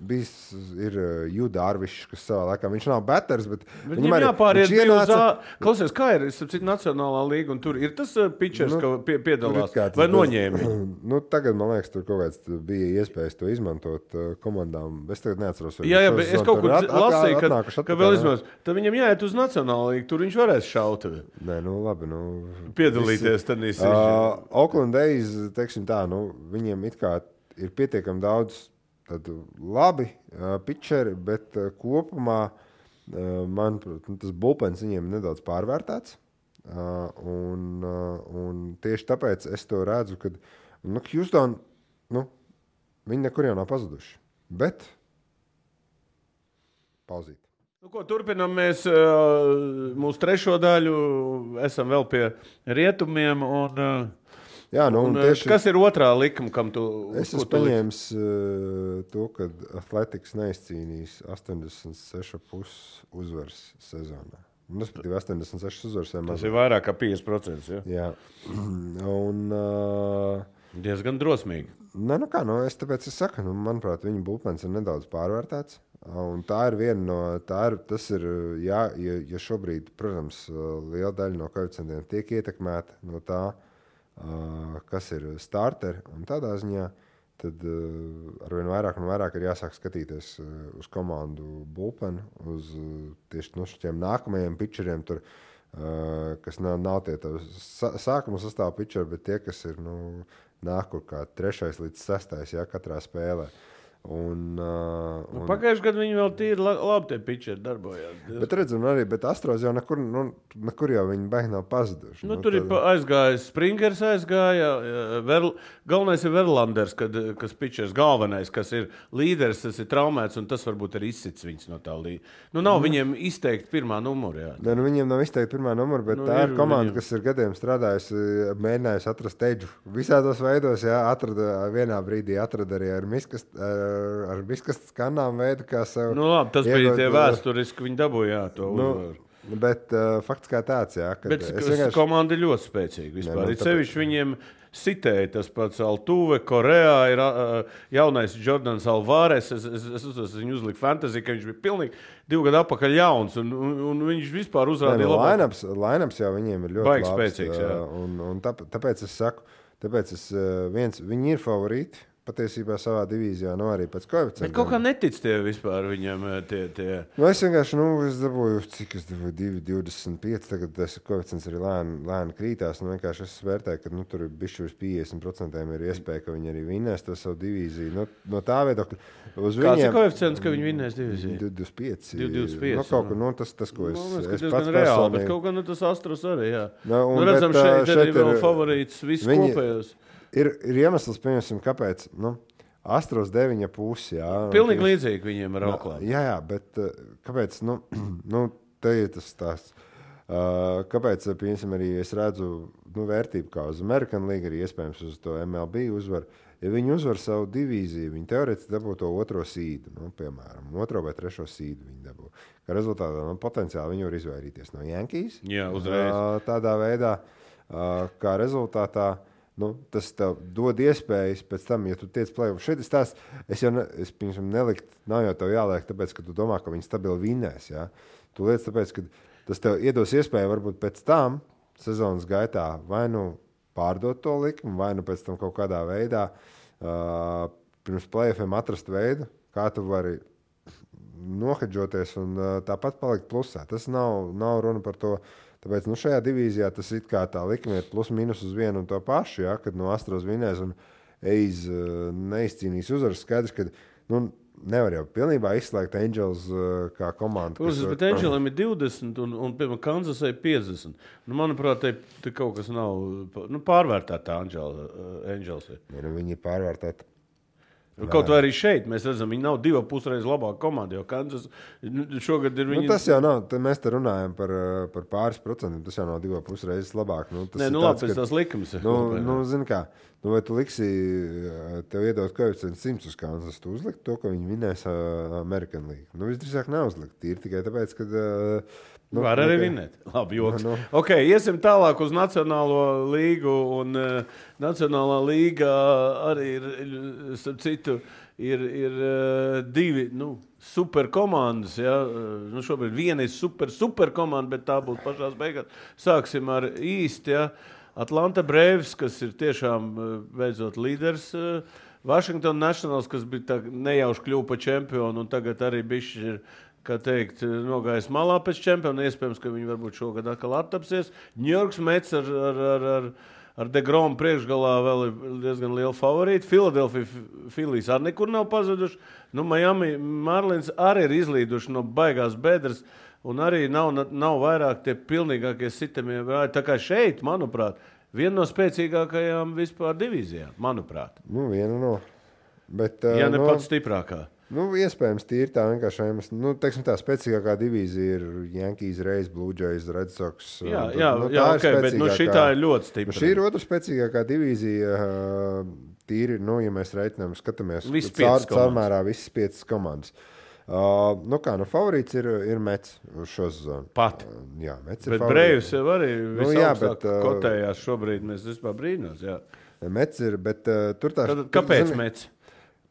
bijis ir uh, Judārvišs, kas savā laikā viņš nav baters, bet, viņam viņam arī- jāpāriet uz ienāca- ā- Klausies, kā ir starp citu, Nacionālā līga, un tur ir tas uh, pitchers, Nu, ka pie, piedalās it kā tas vai noņēma. *clears throat* Nu, tagad man liekas, tur kaut kāds bija iespējas to izmantot uh, komandām. Es tagad neatceros, vai Jā, jā, bet es kaut kur lasīju, ka, atnākuši ka vēl izmantos. Tad viņam jāiet uz Nacionālo līgu, tur viņš varēs šaut, Nē, nu labi. Nu, piedalīties. Tad visi- Uh, Oakland Days, teiksim tā, nu, viņiem it kā ir pietiekami daudz tādu labi pitcheri, bet kopumā, manuprāt, nu, tas buļbuļsaktas viņiem nedaudz pārvērtēts. Un, un tieši tāpēc es to redzu, ka nu, Houston, nu, viņi nekur jau nav pazuduši. Bet pauzīt. Nu, ko, turpinām mēs mūsu trešo daļu. Esam vēl pie rietumiem. Un, uh, Jā, nu, un, uh, tieši kas ir otrā likuma, kam tu Es ko esmu pieņēmis uh, to, ka Atletiks neizcīnīs 86,5 uzvaras sezonā. Un Tas bija 86 uzvaras Tas ir vairāk kā 50%. Ja? Jā, *clears throat* un. Uh, Diezgan drosmīgi. Nē, nu kā, nu, es tāpēc es saku, nu, manuprāt, viņa būpens ir nedaudz pārvērtēts. Un tā ir viena no, tā ir, tas ir, jā, ja, ja šobrīd, protams, liela daļa no koeficientiem tiek ietekmēta no tā, uh, kas ir starteri. Tādā ziņā tad uh, arvien vairāk un vairāk ir jāsāk skatīties uh, uz komandu būpenu, uz uh, tieši no šiem nākamajiem pitcheriem. Tur, Uh, kas nav, nav tie sākuma sastāvā pitcheri, bet tie, kas ir nu, nāk kur kā trešais līdz sestais jā, katrā spēlē. Un, uh, Nu, un, Pagājušajā gadā viņi vēl tīri la- labi pitcheri darbojās. bet redzam, arī Astros jau nekur, nu, nekur jau viņi beigās nav pazuduši. Nu, tur ir pa- aizgājis Springers, aizgāja. jā, Ver, galvenais ir Verlanders, kad, kas pitchers galvenais, kas ir līderis, tas ir traumēts, un tas varbūt arī izsits viņus no tā līnija. Nu, nav viņiem izteikti pirmā numura. Jā. Ne, nu, viņiem nav izteikti pirmā numura, bet Nu, nu, tā ir ir komanda, viņiem. kas ir gadiem strādājusi, mēģinājusi atrast teģu. Visādos veidos, jā, atrada vienā brīdī atrada arī ar miskas, ar, ar miskas skanām veidu, kā sev. Nu, labi, tas bija iegūt, tie uh, vēsturiski, viņi dabūja to Nu, uzvaru. bet uh, fakts kā tāds, jā. es vienkārši... komanda ir ļoti spēcīga. Vispār. nu, Nu, tāpēc- viņiem sitēja tas pats Altuve, Korejā ir uh, jaunais Jordans Alvarez. Es, es, es, es viņu uzliku fantāziju, ka viņš bija pilnīgi divu gadu atpakaļ jauns. Un, un, un viņš vispār Nē, uzrādīja nu, labu. Lineups, lineups jau viņiem ir ļoti labs, spēcīgs, ā, Un, un tāp, tāpēc es saku, tāpēc es, ā, viens, viņi ir favorīti patiesībā savā divīzijā, no arī pēc koeficienta. Bet kaut kā netic tie vispār viņam eh, tie. tie. Nu, es vienkārši, nu, es dabūju, cik es dabūju, 2, 25. Tagad tas koeficients arī lēni, lēni krītās. Nu, vienkārši es vērtēju, ka nu, tur ir bijis uz 50% ir iespēja, ka viņi arī vinnēs to savu divīziju. Nu, no tā viedokļa, uz Kāds ir viņiem koeficients, ka viņi vinnēs diviziju? 25. 2,25, Nu, kaut nu, tas, tas, ko es, ka es pats reāli, bet kaut kā nu, tas astros arī. Jā. Nu, Nu, redzam, bet, šeit, šeit arī ir- vēl favorīts viņi- viskopējos. Ir, ir iemesls, pieņemsim, kāpēc. Nu, Astros 9,5. Jā, un Pilnīgi tieši- līdzīgi viņiem ar Oaklandu. Jā, jā, bet uh, kāpēc? Nu, *clears throat* nu, te ir tas stāsts. Uh, kāpēc, uh, piemēram, arī es redzu nu, vērtību kā uz American League, arī iespējams uz to MLB uzvaru. Ja viņi uzvar savu divīziju, viņi teorētiski dabū to otro sīdu, nu, piemēram, otro vai trešo sīdu. Kā rezultātā nu, potenciāli viņi var izvairīties no Yankees. Jā, uzreiz. Uh, tādā veidā, uh, kā rezultātā. Nu, tas tev dod iespējas pēc tam, ja tu tiec plēsoņā. Šeit es tās, es jau ne, es, piemēram, nelikt, nav jau tev jāliek, tāpēc, ka tu domā, ka viņi stabili vinnēs. Ja? Tu lietas, tāpēc, ka tas tev iedos iespēju varbūt pēc tam sezonas gaitā vai nu pārdot to likumu, vai nu pēc tam kaut kādā veidā uh, pirms plēsoņiem atrast veidu, kā tu vari nohedžoties un uh, tāpat palikt plusā. Tas nav, nav runa par to. Tāpēc nu, šajā divīzijā tas it kā tā likme ir plus mīnus uz vienu un to pašu. Ja, kad no Astros vinnēs un Eiz uh, neizcīnīs uzvaras, skaidrs, ka nu, nevar jau pilnībā izslēgt Angels uh, kā komandu. Protams, bet Angelam ir 20 un, un piemēram, Kansasai 50. Nu, manuprāt, te, te kaut kas nav nu, pārvērtēta Angela, uh, Angels. ir. Ja, nu, viņi ir pārvērtēti. Nu, Kaut arī šeit mēs redzam, viņi nav divu pusreiz labāka komanda. Jo Kansas nu, šogad ir Nu, viņi. tas jau nav. Mēs te runājam par, uh, par pāris procentiem. Tas jau nav divas puses reizes labāk. Nu, tas Nē, ir nu tāds, labi, pēc ka- tās likums. ir Nu, kopējā. nu, zini kā, Nu, vai tu liksi, uh, tev iedod koeficientu 100 uz Kansas, tu uzliktu to, ka viņi vinēs uh, American League? Nu, visdrīzāk neuzlikt. Tīri tikai tāpēc, ka. Uh, Nu, Var arī vinēt. Labi, joks. Nu, nu. Okay, iesim tālāk uz Nacionālo līgu. Un, uh, Nacionālā līga arī ir, starp citu, ir, ir uh, divi nu, superkomandas. Ja? Uh, nu, šobrīd viena ir super, superkomanda, bet tā būs pašā beigās. Sāksim ar īsti. Ja? Atlanta Braves, kas ir tiešām uh, beidzot līderis. Uh, Washington Nationals, kas bija nejauši kļuva par čempionu, un tagad arī ir kā teikt, nogājis malā pēc čempiona. Iespējams, ka viņi varbūt šogad atkal attapsies. Ņujorkas Mets ar, ar, ar, ar, ar Degromu priekšgalā vēl ir diezgan liela favorīta. Filadelfija Filijas arī nekur nav pazuduši. Nu, Miami Marlins arī ir izlīduši no baigās bedres. Un arī nav, nav vairāk tie pilnīgākie sitamie. Tā kā šeit, manuprāt, viena no spēcīgākajām vispār divīzijām, manuprāt. Nu, viena no. Bet, uh, ja ne no... pats stiprākā. Nu, iespējams, tīri tā vienkārši iemesls. Nu, teiksim, tā spēcīgākā divīzija ir Yankees, Reis, Blue Jays, Red Sox. Jā, jā, nu, jā okay, bet nu, šī tā ir ļoti stipra. Nu, šī ir otra spēcīgākā divīzija. Tīri, nu, ja mēs reiķinām, skatāmies caur, caurmērā visas piecas komandas. Uh, nu kā, nu, favorīts ir, ir Mets uz šo sezonu. Pat. Uh, jā, Mets ir. Bet Brīvs jau arī nu, jā, bet, uh, kotējās šobrīd. Mēs vispār brīnos. Jā. Mets ir, bet uh, tur tā. Tad, kāpēc tur, Mets?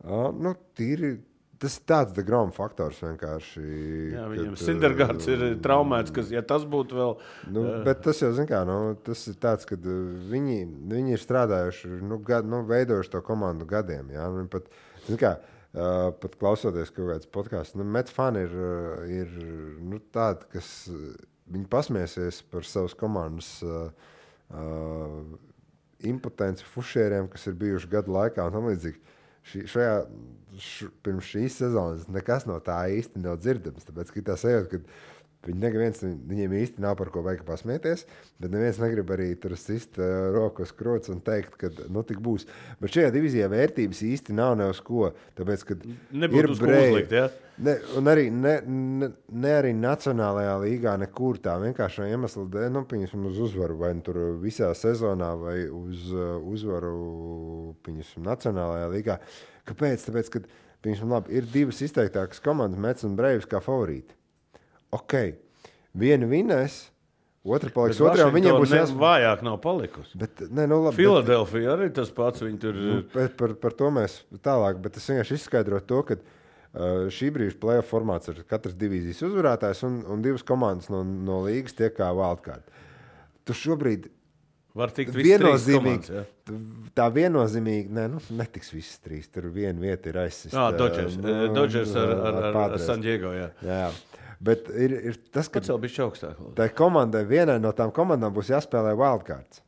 Uh, nu, tīri Tas ir tāds degrāma faktors vienkārši. Jā, viņam Sindergārds ir traumēts, kas, ja tas būtu vēl. Nu, uh, bet tas jau, zin kā, nu, tas ir tāds, ka viņi, viņi ir strādājuši, nu, gad, nu veidojuši to komandu gadiem. Jā, viņi pat, kā, uh, pat klausoties kaut kādas podkāstus, nu, Metfani ir, ir nu, tādi, kas viņi pasmiesies par savas komandas uh, uh, impotenci fušieriem, kas ir bijuši gadu laikā un tam līdzīgi. Šī, šajā š, pirms šīs sezonas nekas no tā īsti nav dzirdams. Tāpēc tā sajūta, ka viņi neviens, viņiem īsti nav par ko vajag pasmieties, bet neviens negrib arī tur sist uh, roku uz krūts un teikt, ka nu tik būs. Bet šajā divīzijā vērtības īsti nav ne uz ko. Tāpēc, kad Nebūtu ir brīvs. Ja? Ne, un arī ne, ne, ne arī Nacionālajā līgā nekur tā vienkārši iemesla dēļ, nu, piemēram, uz uzvaru vai nu, tur visā sezonā vai uz uh, uzvaru, piemēram, Nacionālajā līgā. Kāpēc? Tāpēc, ka piemēram, labi, ir divas izteiktākas komandas, Mets un Breivs, kā favorīti. Ok, viena vinnēs. Otra paliks otrā, un viņiem būs jāsaka, vājāk nav palikusi. Bet, ne, nu, labi, Filadelfija arī tas pats. Tur... Nu, par, par, par to mēs tālāk, bet es vienkārši izskaidroju to, ka uh, šī brīža plēsoņa formāts ir katras divīzijas uzvarētājs, un, un divas komandas no, no līgas tiek kā wildcard. Tu šobrīd Var tikt viennozīmīgi. Ja? Tā viennozīmīgi ne, nu, netiks visas trīs. Tur viena vieta ir aizsista. Jā, Dodgers, nu, Dodgers ar, ar, ar, ar San Diego. Jā. jā. Bet ir, ir tas, ka. Tā komandai, vienai no tām komandām būs jāspēlē wildcards.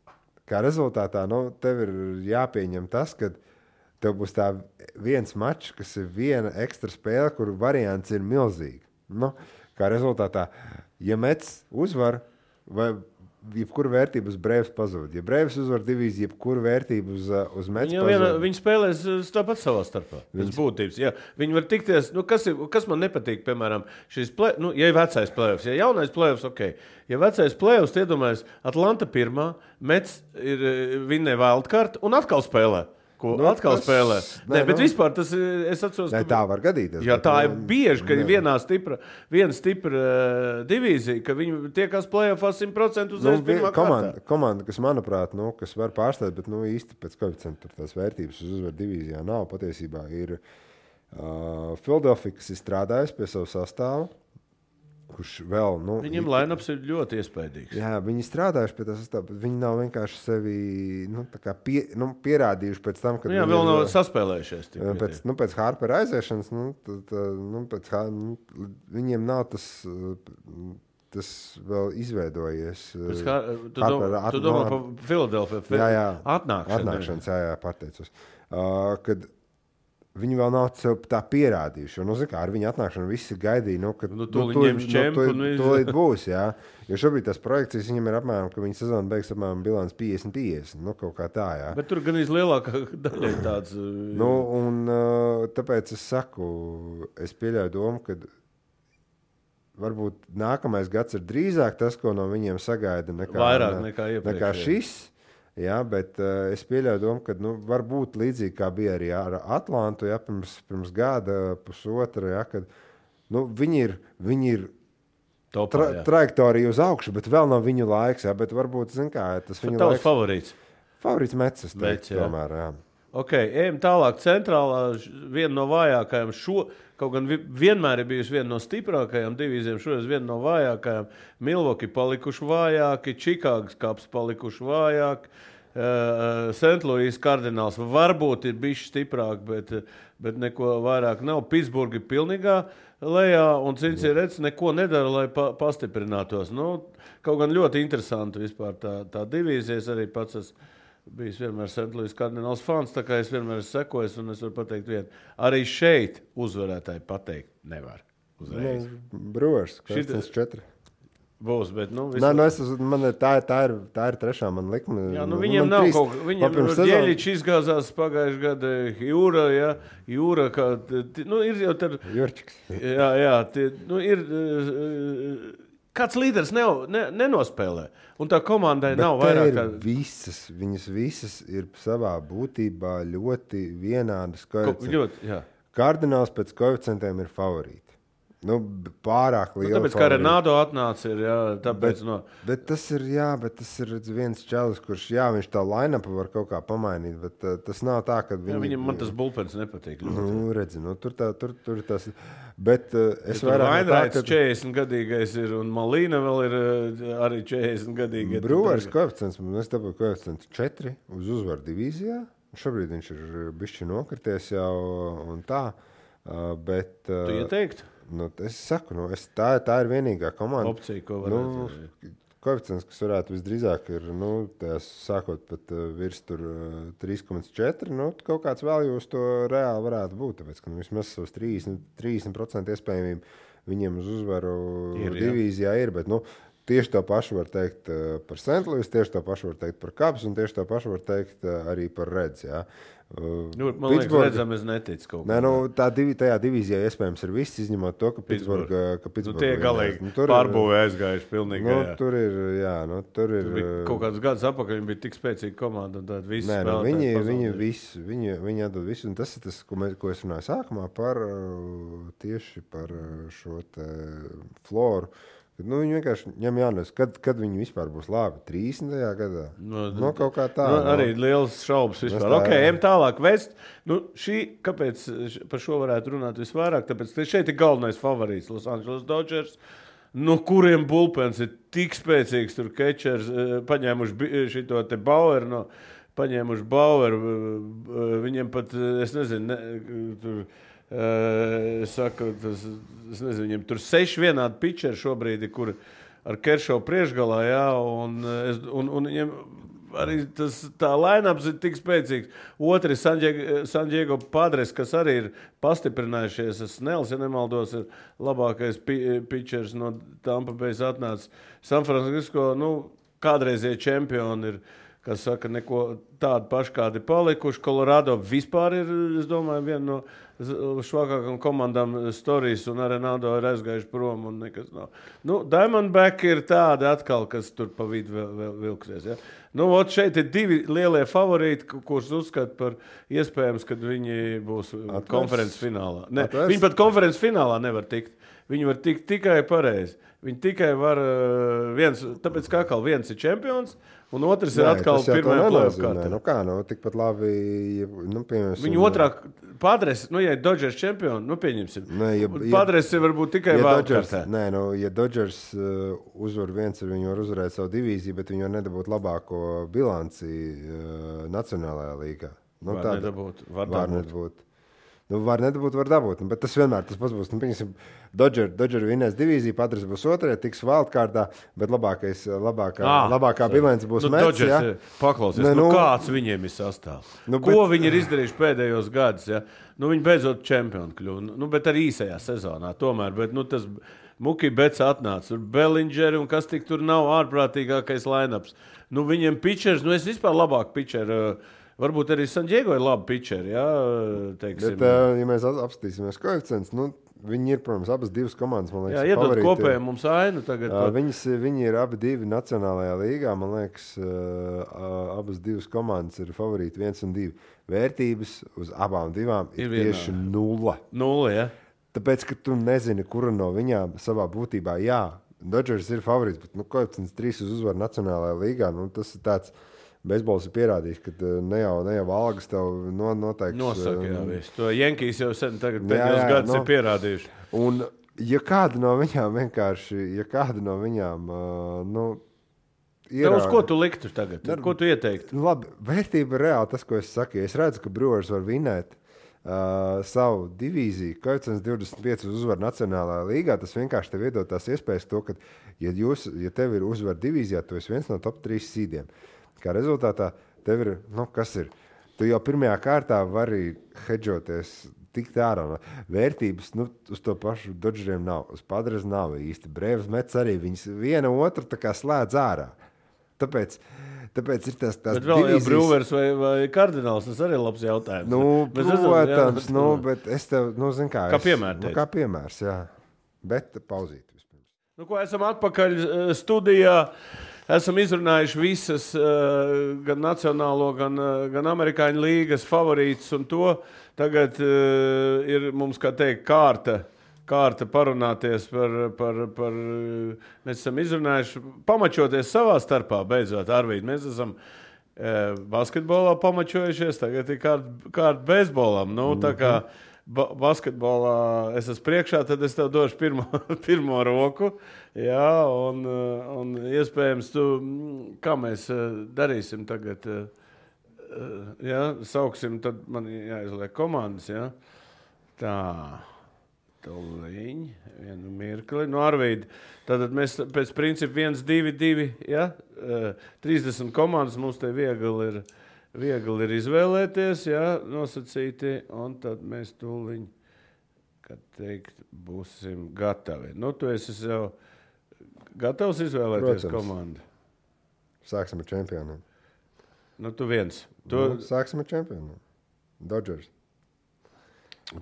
Kā rezultātā nu, tev ir jāpieņem tas, ka tev būs tā viens mačs, kas ir viena ekstra spēle, kur variants ir milzīgs. Nu, kā rezultātā, ja Mets uzvar vai jebkura vērtība uz brīvs pazūd. Ja brīvs uzvar divīziju, jebkura vērtība uz, uh, uz metu. Viņa spēlēs tāpat savā starpā. Viņas būtības. Jā. Viņi var tikties, nu, kas, ir, kas man nepatīk, piemēram, šis play, nu, ja ir vecais plēvs, ja jaunais plēvs, ok. Ja vecais plēvs, iedomājas, Atlanta pirmā, Mets ir uh, vinnē wildcard un atkal spēlē ko nu, atkal tas, spēlē. Nē, nē, bet nu, vispār tas es atceros, nē, tā var gadīties. Jā, tā ir bieži, ka ir vienā stipra, viena stipra uh, divīzija, ka viņi tiekās plēsoņā 100% uz nu, komanda, komanda, kas, manuprāt, nu, kas var pārstāvēt, bet nu, īsti pēc koeficienta tās vērtības uz uzvaru divīzijā nav. Patiesībā ir uh, Philadelphia, kas ir strādājis pie savu sastāvu kurš vēl. Nu, Viņam lainaps ir ļoti iespaidīgs. Jā, viņi strādājuši pie tās, bet viņi nav vienkārši sevi nu, pie, nu, pierādījuši pēc tam, kad. Jā, vēl nav saspēlējušies. Pēc, nu, pēc Harpera aiziešanas, nu, tad, nu, pēc, nu, viņiem nav tas. Tas vēl izveidojies. Pēc kā, tu, Harper, dom, tu domā par Filadelfiju? Jā, jā. Atnākšanas. Atnākšanas, jā, jā, pateicos. Uh, kad, Viņi vēl nav tā pierādījuši. Nu, kā, ar viņu atnākšanu visi gaidīja, nu, ka nu, to, nu, to, čempu, nu, to, to būs. Jā. Jo šobrīd tas projekcijas viņam ir apmēram, ka viņa sezona beigs apmēram bilants 50-50. Nu, kaut kā tā, jā. Bet tur gan izlielākā daļa ir tāds. nu, un, uh, tāpēc es saku, es pieļauju domu, ka varbūt nākamais gads ir drīzāk tas, ko no viņiem sagaida nekā, Vairāk nekā iepriekš. Nekā šis. Jā, bet uh, es pieļauju domu, ka nu, var būt līdzīgi kā bija arī ar Atlantu ja, pirms, pirms gada, pusotra. Ja, kad, nu, viņi ir, viņi ir Topā, tra jā. trajektorija uz augšu, bet vēl nav viņu laiks. Ja, bet varbūt kā, tas viņa Tavs laiks. favorīts. Favorīts mecis. Mets, Mets, jā. tomēr, jā. Ok, ejam tālāk. Centrālā viena no vājākajām. Šo, kaut gan vi- vienmēr ir bijusi viena no stiprākajām divīzijām, šoreiz viena no vājākajām. Milvoki palikuši vājāki, Čikāgas kaps palikuši vājāki. Uh, Sentlūijas kardināls varbūt ir bijis stiprāk, bet, bet neko vairāk nav. Pitsburga ir pilnīgā lejā, un redzams, neko nedara, lai pa, pastiprinātos. Nu, kaut gan ļoti interesanti vispār tā, tā divīzija. Es arī pats esmu bijis vienmēr Sentlūijas kardināls fans, tā kā es vienmēr esmu sekojis, un es varu pateikt vienu. Arī šeit uzvarētāji pateikt nevar. Uzreiz. Brūvers, Šita- kas ir 4. Būs, bet nu, visu- nu es, man, ir- tā, ir- tā, ir, tā ir trešā man likme. Jā, nu Man viņiem nav trīs- kaut man tāds. pirms Viņam sezonas- Dieļičs izgāzās pagājušajā gadā jūra, ja, jūra kā, t- nu, ir jau tad, Jurčiks. jā, jā, tie, nu, ir, uh, kāds līderis ne, ne, nenospēlē, un tā komandai Bet nav vairāk ir kā Visas, viņas visas ir savā būtībā ļoti vienādas. ko- ļoti, jā. Kardināls pēc koeficientiem ir favorīti. Nu, pārāk Nu, liela. tāpēc, kā Renādo atnāca, ir, jā, tāpēc, Bet, no, bet tas ir, jā, bet tas ir viens čels, kurš, jā, viņš tā lainapu var kaut kā pamainīt, bet uh, tas nav tā, ka jā, viņi, viņam man tas bulpens nepatīk. ļoti. Nu, redzi, nu, tur, tā, tur, tur tas bet uh, es Tur vairāk Vainraits ka 40 gadīgais ir, un Malīna vēl ir uh, arī 40 gadīga. Brūvers koeficients, es dabūju koeficientu 4 uz uzvaru divīzijā. Šobrīd viņš ir bijis nokrities jau un tā. Uh, bet, uh, Tu ieteiktu? Nu, es saku, nu, es, tā, tā ir vienīgā komanda. Opcija, ko Nu, varētu. koeficients, kas varētu visdrīzāk ir nu, tajās sākot pat uh, virs uh, 3,4. Nu, kaut kāds vēl jūs to reāli varētu būt. Tāpēc, ka nu, vismaz savus 30%, 30 iespējamību viņiem uz uzvaru Ir, ir, jā. divīzijā ir. Bet, nu, Tieši to pašu var teikt uh, par Sentlūiju, tieši to pašu var teikt par Kāpsu, un tieši to pašu var teikt uh, arī par Redzi. Ja. Uh, Nu, man liekas, redzam, es neticu kaut kam. nu, tā divi, tajā divīzijā iespējams ir viss, izņemot to, ka Pitsburga. Pitsburga. Ka Nu, Pitsburga tie vienmēr- galīgi nu, ir- pārbūvē aizgājuši pilnīgi. Nu, jā. tur ir, jā, nu, tur ir. Tur bija kaut kāds gads atpakaļ, viņi bija tik spēcīgi komanda. un Tad viss Nē, nu, viņi, viņi, visu, viņi, viņi atdod visu, un tas ir tas, ko, mēs, ko es runāju sākumā par uh, tieši par uh, šo te floru. Kad, nu, viņi vienkārši ņem jānes, kad, kad viņi vispār būs labi. 30. gadā. Nu, No, kaut kā tā. Nu, nu. arī liels šaubas vispār. tā- Ok, ejam tālāk. Vest. Nu, šī, kāpēc par šo varētu runāt visvairāk? Tāpēc, ka šeit ir galvenais favorīts Los Angeles Dodgers. No kuriem bulpens ir tik spēcīgs, tur Kečers eh, paņēmuši šo te Baueru. No, Paņēmuši Baueru, eh, viņiem pat, eh, es nezinu, ne, tur, eh, es saku, tas, es nezinu, viņiem tur seši vienādi pitcheri šobrīd, kur ar Keršovu priekšgalā, jā, un, es, un, un viņiem arī tas tā lainaps ir tik spēcīgs. Otrs ir San Diego Padres, kas arī ir pastiprinājušies. Snells, ja nemaldos, ir labākais pi pitchers no Tampa Bay atnācis. San Francisco, nu, kādreizie čempioni ir. Kas saka, neko tādu pašu kādi palikuši. Kolorādo vispār ir, es domāju, viena no švakākajām komandām stāstījis, un arī Nādo ir aizgājuši prom. un nekas nav. Nu, Diamondback ir tādi atkal, kas tur pa vidu vēl, vēl vilksies. Ja? Nu, ot, šeit ir divi lielie favorīti, ku- kurus uzskata par iespējams, ka viņi būs Atvērs? konferences finālā. Ne, Atvērs? viņi pat konferences finālā nevar tikt. Viņi var tikt tikai pareizi. Viņi tikai var uh, viens, tāpēc kā atkal viens ir čempions, un otrs ir Nē, atkal pirmā plēsoņa. Nu, kā, nu, tikpat labi, nu, Viņu otrā padres, nu, ja ir Dodgers čempions, nu, pieņemsim. Nē, ja- ja- Padres ir varbūt tikai Ja Dodgers, nē, nu, ja Dodgers uh, uzvar viens, viņi var uzvarēt savu divīziju, bet viņi var nedabūt labāko bilanci uh, Nacionālajā līgā. Nu, Var tāda- nedabūt, var var dabūt. nedabūt. Nu, var nedabūt, var dabūt. Nu, Bet tas vienmēr tas pats būs. Nu, Dodger, Dodger vinnēs divīziju, Patris būs otrajā, tiks wildkārdā, bet labākais, labākā, Ā, labākā sorry. bilance būs nu, Mets, ja? ir- Paklausies, Ne, nu, nu- kāds viņiem ir sastāvs. Nu, Nu, Ko bet- viņi ir izdarījuši pēdējos gados? Ja? Nu, viņi beidzot čempioni kļuvu, nu, bet arī īsajā sezonā. Tomēr, bet, nu, tas Muki Bets atnāca, tur Bellingeri un kas tik tur nav ārprātīgākais lineups. Nu, viņiem pitchers, nu es vispār labāk pitcheru uh, Varbūt arī Sandiego ir labi pitcheri. Jā, teiksim. Bet, uh, ja mēs apskatīsimies koeficientus, nu, viņi ir, protams, abas divas komandas. Man liekas, jā, iedod kopēju mums ainu tagad. Uh, viņas, viņi ir abi divi Nacionālajā līgā. Man liekas, uh, abas divas komandas ir favorīti. viens un divi. Vērtības uz abām divām ir, Ir tieši nulle. Nulle, ja? Tāpēc, ka tu nezini, kura no viņām savā būtībā, jā, Dodgers ir favorīts, bet nu, koeficients trīs uz uzvaru Nacionālajā līgā. Nu, tas ir tāds. Beisbols ir pierādījis, ka uh, ne jau, ne jau algas tev no, noteikti Nosaka, jā, uh, visu. To Jankīs jau sen Jā, pēdējos jā, gadus nu. ir pierādījuši. Un, ja kāda no viņām vienkārši, ja kāda no viņām, uh, nu, Tev uz ko tu liktu tagad? Dar- Ko tu ieteiktu? Nu, labi, vērtība ir reāli tas, ko es saku. Es redzu, ka Brewers var vinēt uh, savu divīziju, koeficients 25 uz uzvaru Nacionālajā līgā, tas vienkārši tev iedod tās iespējas, to, ka, ja, jūs, ja tev ir uzvara divīzijā, tu esi viens no top 3 sīdiem. Kā rezultātā tev ir, nu, kas ir? Tu jau pirmajā kārtā vari hedžoties. Tikt ārā vērtības, nu, uz to pašu dodžeriem nav. Uz padras nav īsti. Brīvs mets arī viņas viena otru slēdz ārā. Tāpēc, tāpēc ir tas tāds Bet divīzijas- Brūvers vai, vai Kardināls, tas arī ir labs jautājums. Nu, redzam, protams, jā, nu, bet es tev, nu, zinu, kā. Kā es- piemēru Nu, kā piemērs, jā. Bet pauzīt vispirms. Nu, ko esam atpakaļ eh, studijā. Esam izrunājuši visas, eh, gan nacionālo, gan, eh, gan amerikāņu līgas favorītus. un to Tagad uh, ir mums, kā teikt, kārta, kārta parunāties par, par, par. eh, Mēs esam izrunājuši, pamačoties savā starpā, beidzot, Arvīd. Mēs esam basketbolā pamačojušies, tagad ir kārta kārt beisbolam. Nu, tā kā ba basketbolā es esmu priekšā, tad es tev došu pirmo, *laughs* pirmo roku. Jā, un, eh, un iespējams, tu, kā mēs eh, darīsim tagad. eh, Jā, sauksim, tad man jāizliek komandas. Jā. Tā, tūlīt, vienu mirkli. No Arvīda. Tātad mēs pēc principa 1, 2, 2, ja? eh, 30 komandas mums te viegli ir, viegli ir izvēlēties, ja? nosacīti, un tad mēs tūlīt, kad teikt, būsim gatavi. Nu, tu esi jau gatavs izvēlēties Protams. komandu. Sāksim ar čempioniem. Nu, tu viens. Tu, Nu, sāksim ar čempioniem. Dodgers.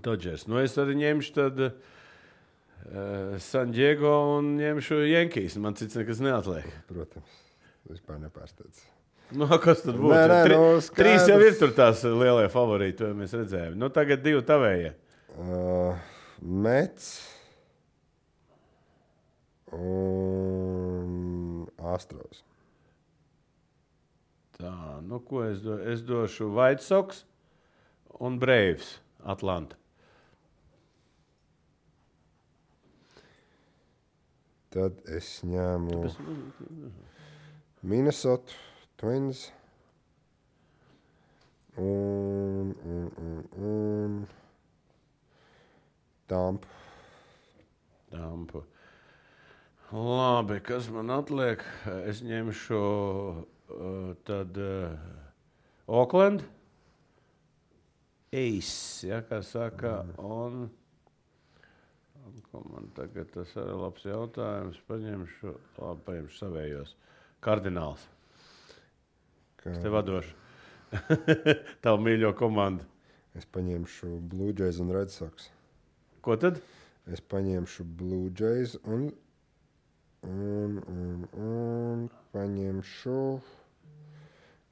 Dodgers. Nu, es arī ņemšu tad, uh, San Diego un ņemšu Jankīs. Man cits nekas neatliek. Protams. Vispār nepārsteidz. Nu, *laughs* kas tad būtu? Nē, nē, Tri, nu, skaidrs. trīs jau ir tur tās lielie favorīti, to mēs redzējām. Nu, tagad divi tavējie. Uh, Mets un Astros. Tā, nu, ko es, do, es došu? White Sox un Braves Atlanta. Tad es ņēmu Minnesota Twins un, un, un, un Tampa. Tampa. Labi, kas man atliek? Es ņemšu uh, tad uh, Oakland. Ace, ja, kā saka, un, un ko man tagad tas ir labs jautājums. Paņemšu, labi, paņemšu savējos. Kardināls. Kā Es tev vadošu. *laughs* Tavu mīļo komandu. Es paņemšu Blue Jays un Red Sox. Ko tad? Es paņemšu Blue Jays un, un, un, un paņemšu.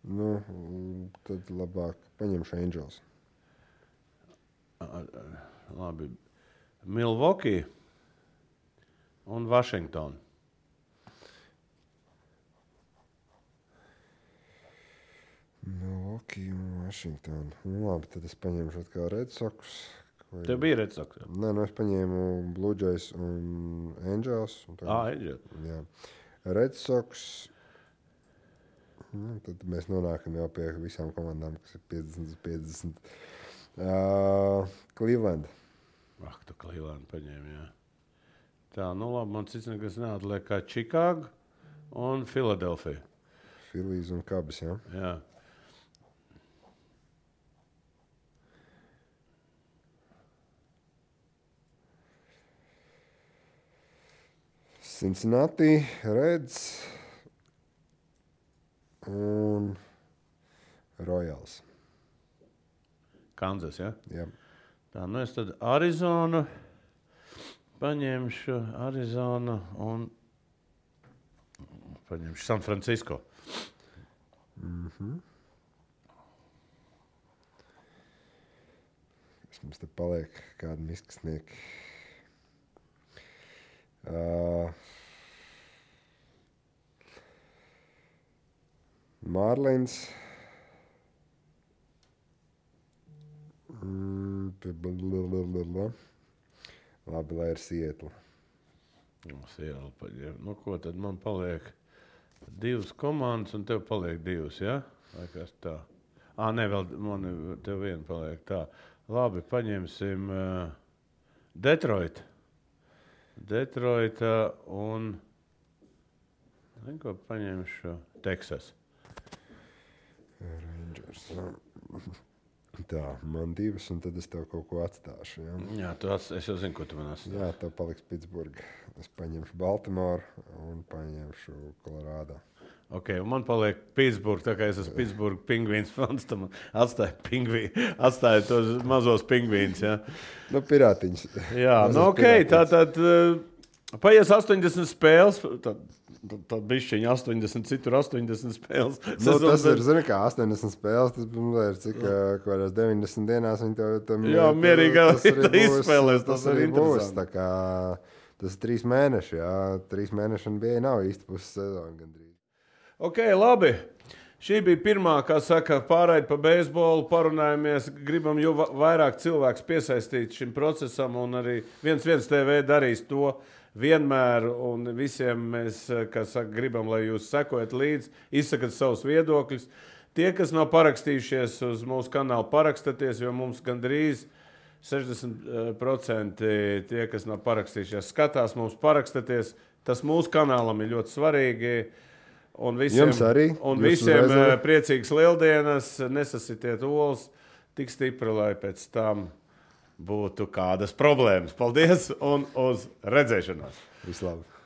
Nu, tad labāk paņemšu Angels. Labi. Milwaukee un Vašingtona. Washington. Nu, labi, tad es paņemšu atkal Red Sox. Vai- Tev bija redzams, ka Nē, nu es paņēmu Blue Jays un Angels. Un tagad- tā ir. Jā. Red Sox. Nu, tad mēs nonākam jau pie visām komandām, kas ir 50 uz 50. Uh, Cleveland. Ak, tu Cleveland paņēmi. Jā. Tā, nu labi, man cits nekas neatliek kā Čikāga un Filadelfija. Filijas un Kabas. Ja? Jā. Cincinnati, Reds un Royals. Kanzas. Ja? Jā. Tā, nu es tad Arizonu paņemšu, Arizonu un paņemšu San Francisco. Kas mums te paliek? Kāda miskasnieka? Uh, Mārlīns. Mm. Labi, lai ir sietla. Nu, Seattle paņem. Nu, ko tad man paliek? Divas komandas, un tev paliek divas. Ja? Vai kas tā? Ah, nē, vēl man tev viena paliek. Tā. Labi, paņemsim uh, Detroitu. Detroita un. Ko paņemšu? Teksas. Rangers. Tā, man divas, un tad es tev kaut ko atstāšu. Ja? Jā, tu ats, es jau zinu, ko tu man atstāji. Jā, tev paliks Pitsburgā. Es paņemšu Baltimoru un paņemšu Kolorādo. Okay, man paliek Pitsburgā, tā kā es esmu Pitsburgā pingvīns *laughs* fans. Tam atstāju, pingvī, atstāju tos mazos pingvīnus. Ja? Nu, pirātiņš. Jā, Tas nu, ok. pirātiņš. Tā uh, paies 80 spēles. Tad, tad, tad bišķiņa 80, citur 80 spēles. Nu, Sezona tas ir, zini, kā 80 spēles. Tas nu, ir cik ā, kādās 90 dienās viņi tev tam Jā, mierīgi *laughs* izspēlēs, tas Tas arī būs. Tas ir trīs mēneši. Jā, trīs mēneši un bija nav īsti pussezona gandrīz. Ok, labi. Šī bija pirmā, kā saka, pārraide pa beisbolu. Parunājamies, gribam jau va- vairāk cilvēku piesaistīt šim procesam, un arī viens viens TV darīs to vienmēr. Un visiem mēs, kā saka, gribam, lai jūs sekojat līdzi, izsakat savus viedokļus. Tie, kas nav parakstījušies uz mūsu kanālu, parakstieties, jo mums gandrīz 60% tie, kas nav parakstījušies, skatās mums, parakstieties. Tas mūsu kanālam ir ļoti svarīgi. Un visiem, Jums arī. Un Jūs visiem uzreiz varat. priecīgas lieldienas, nesasitiet olas tik stipri, lai pēc tam būtu kādas problēmas. Paldies un uz redzēšanos! Vislabāk!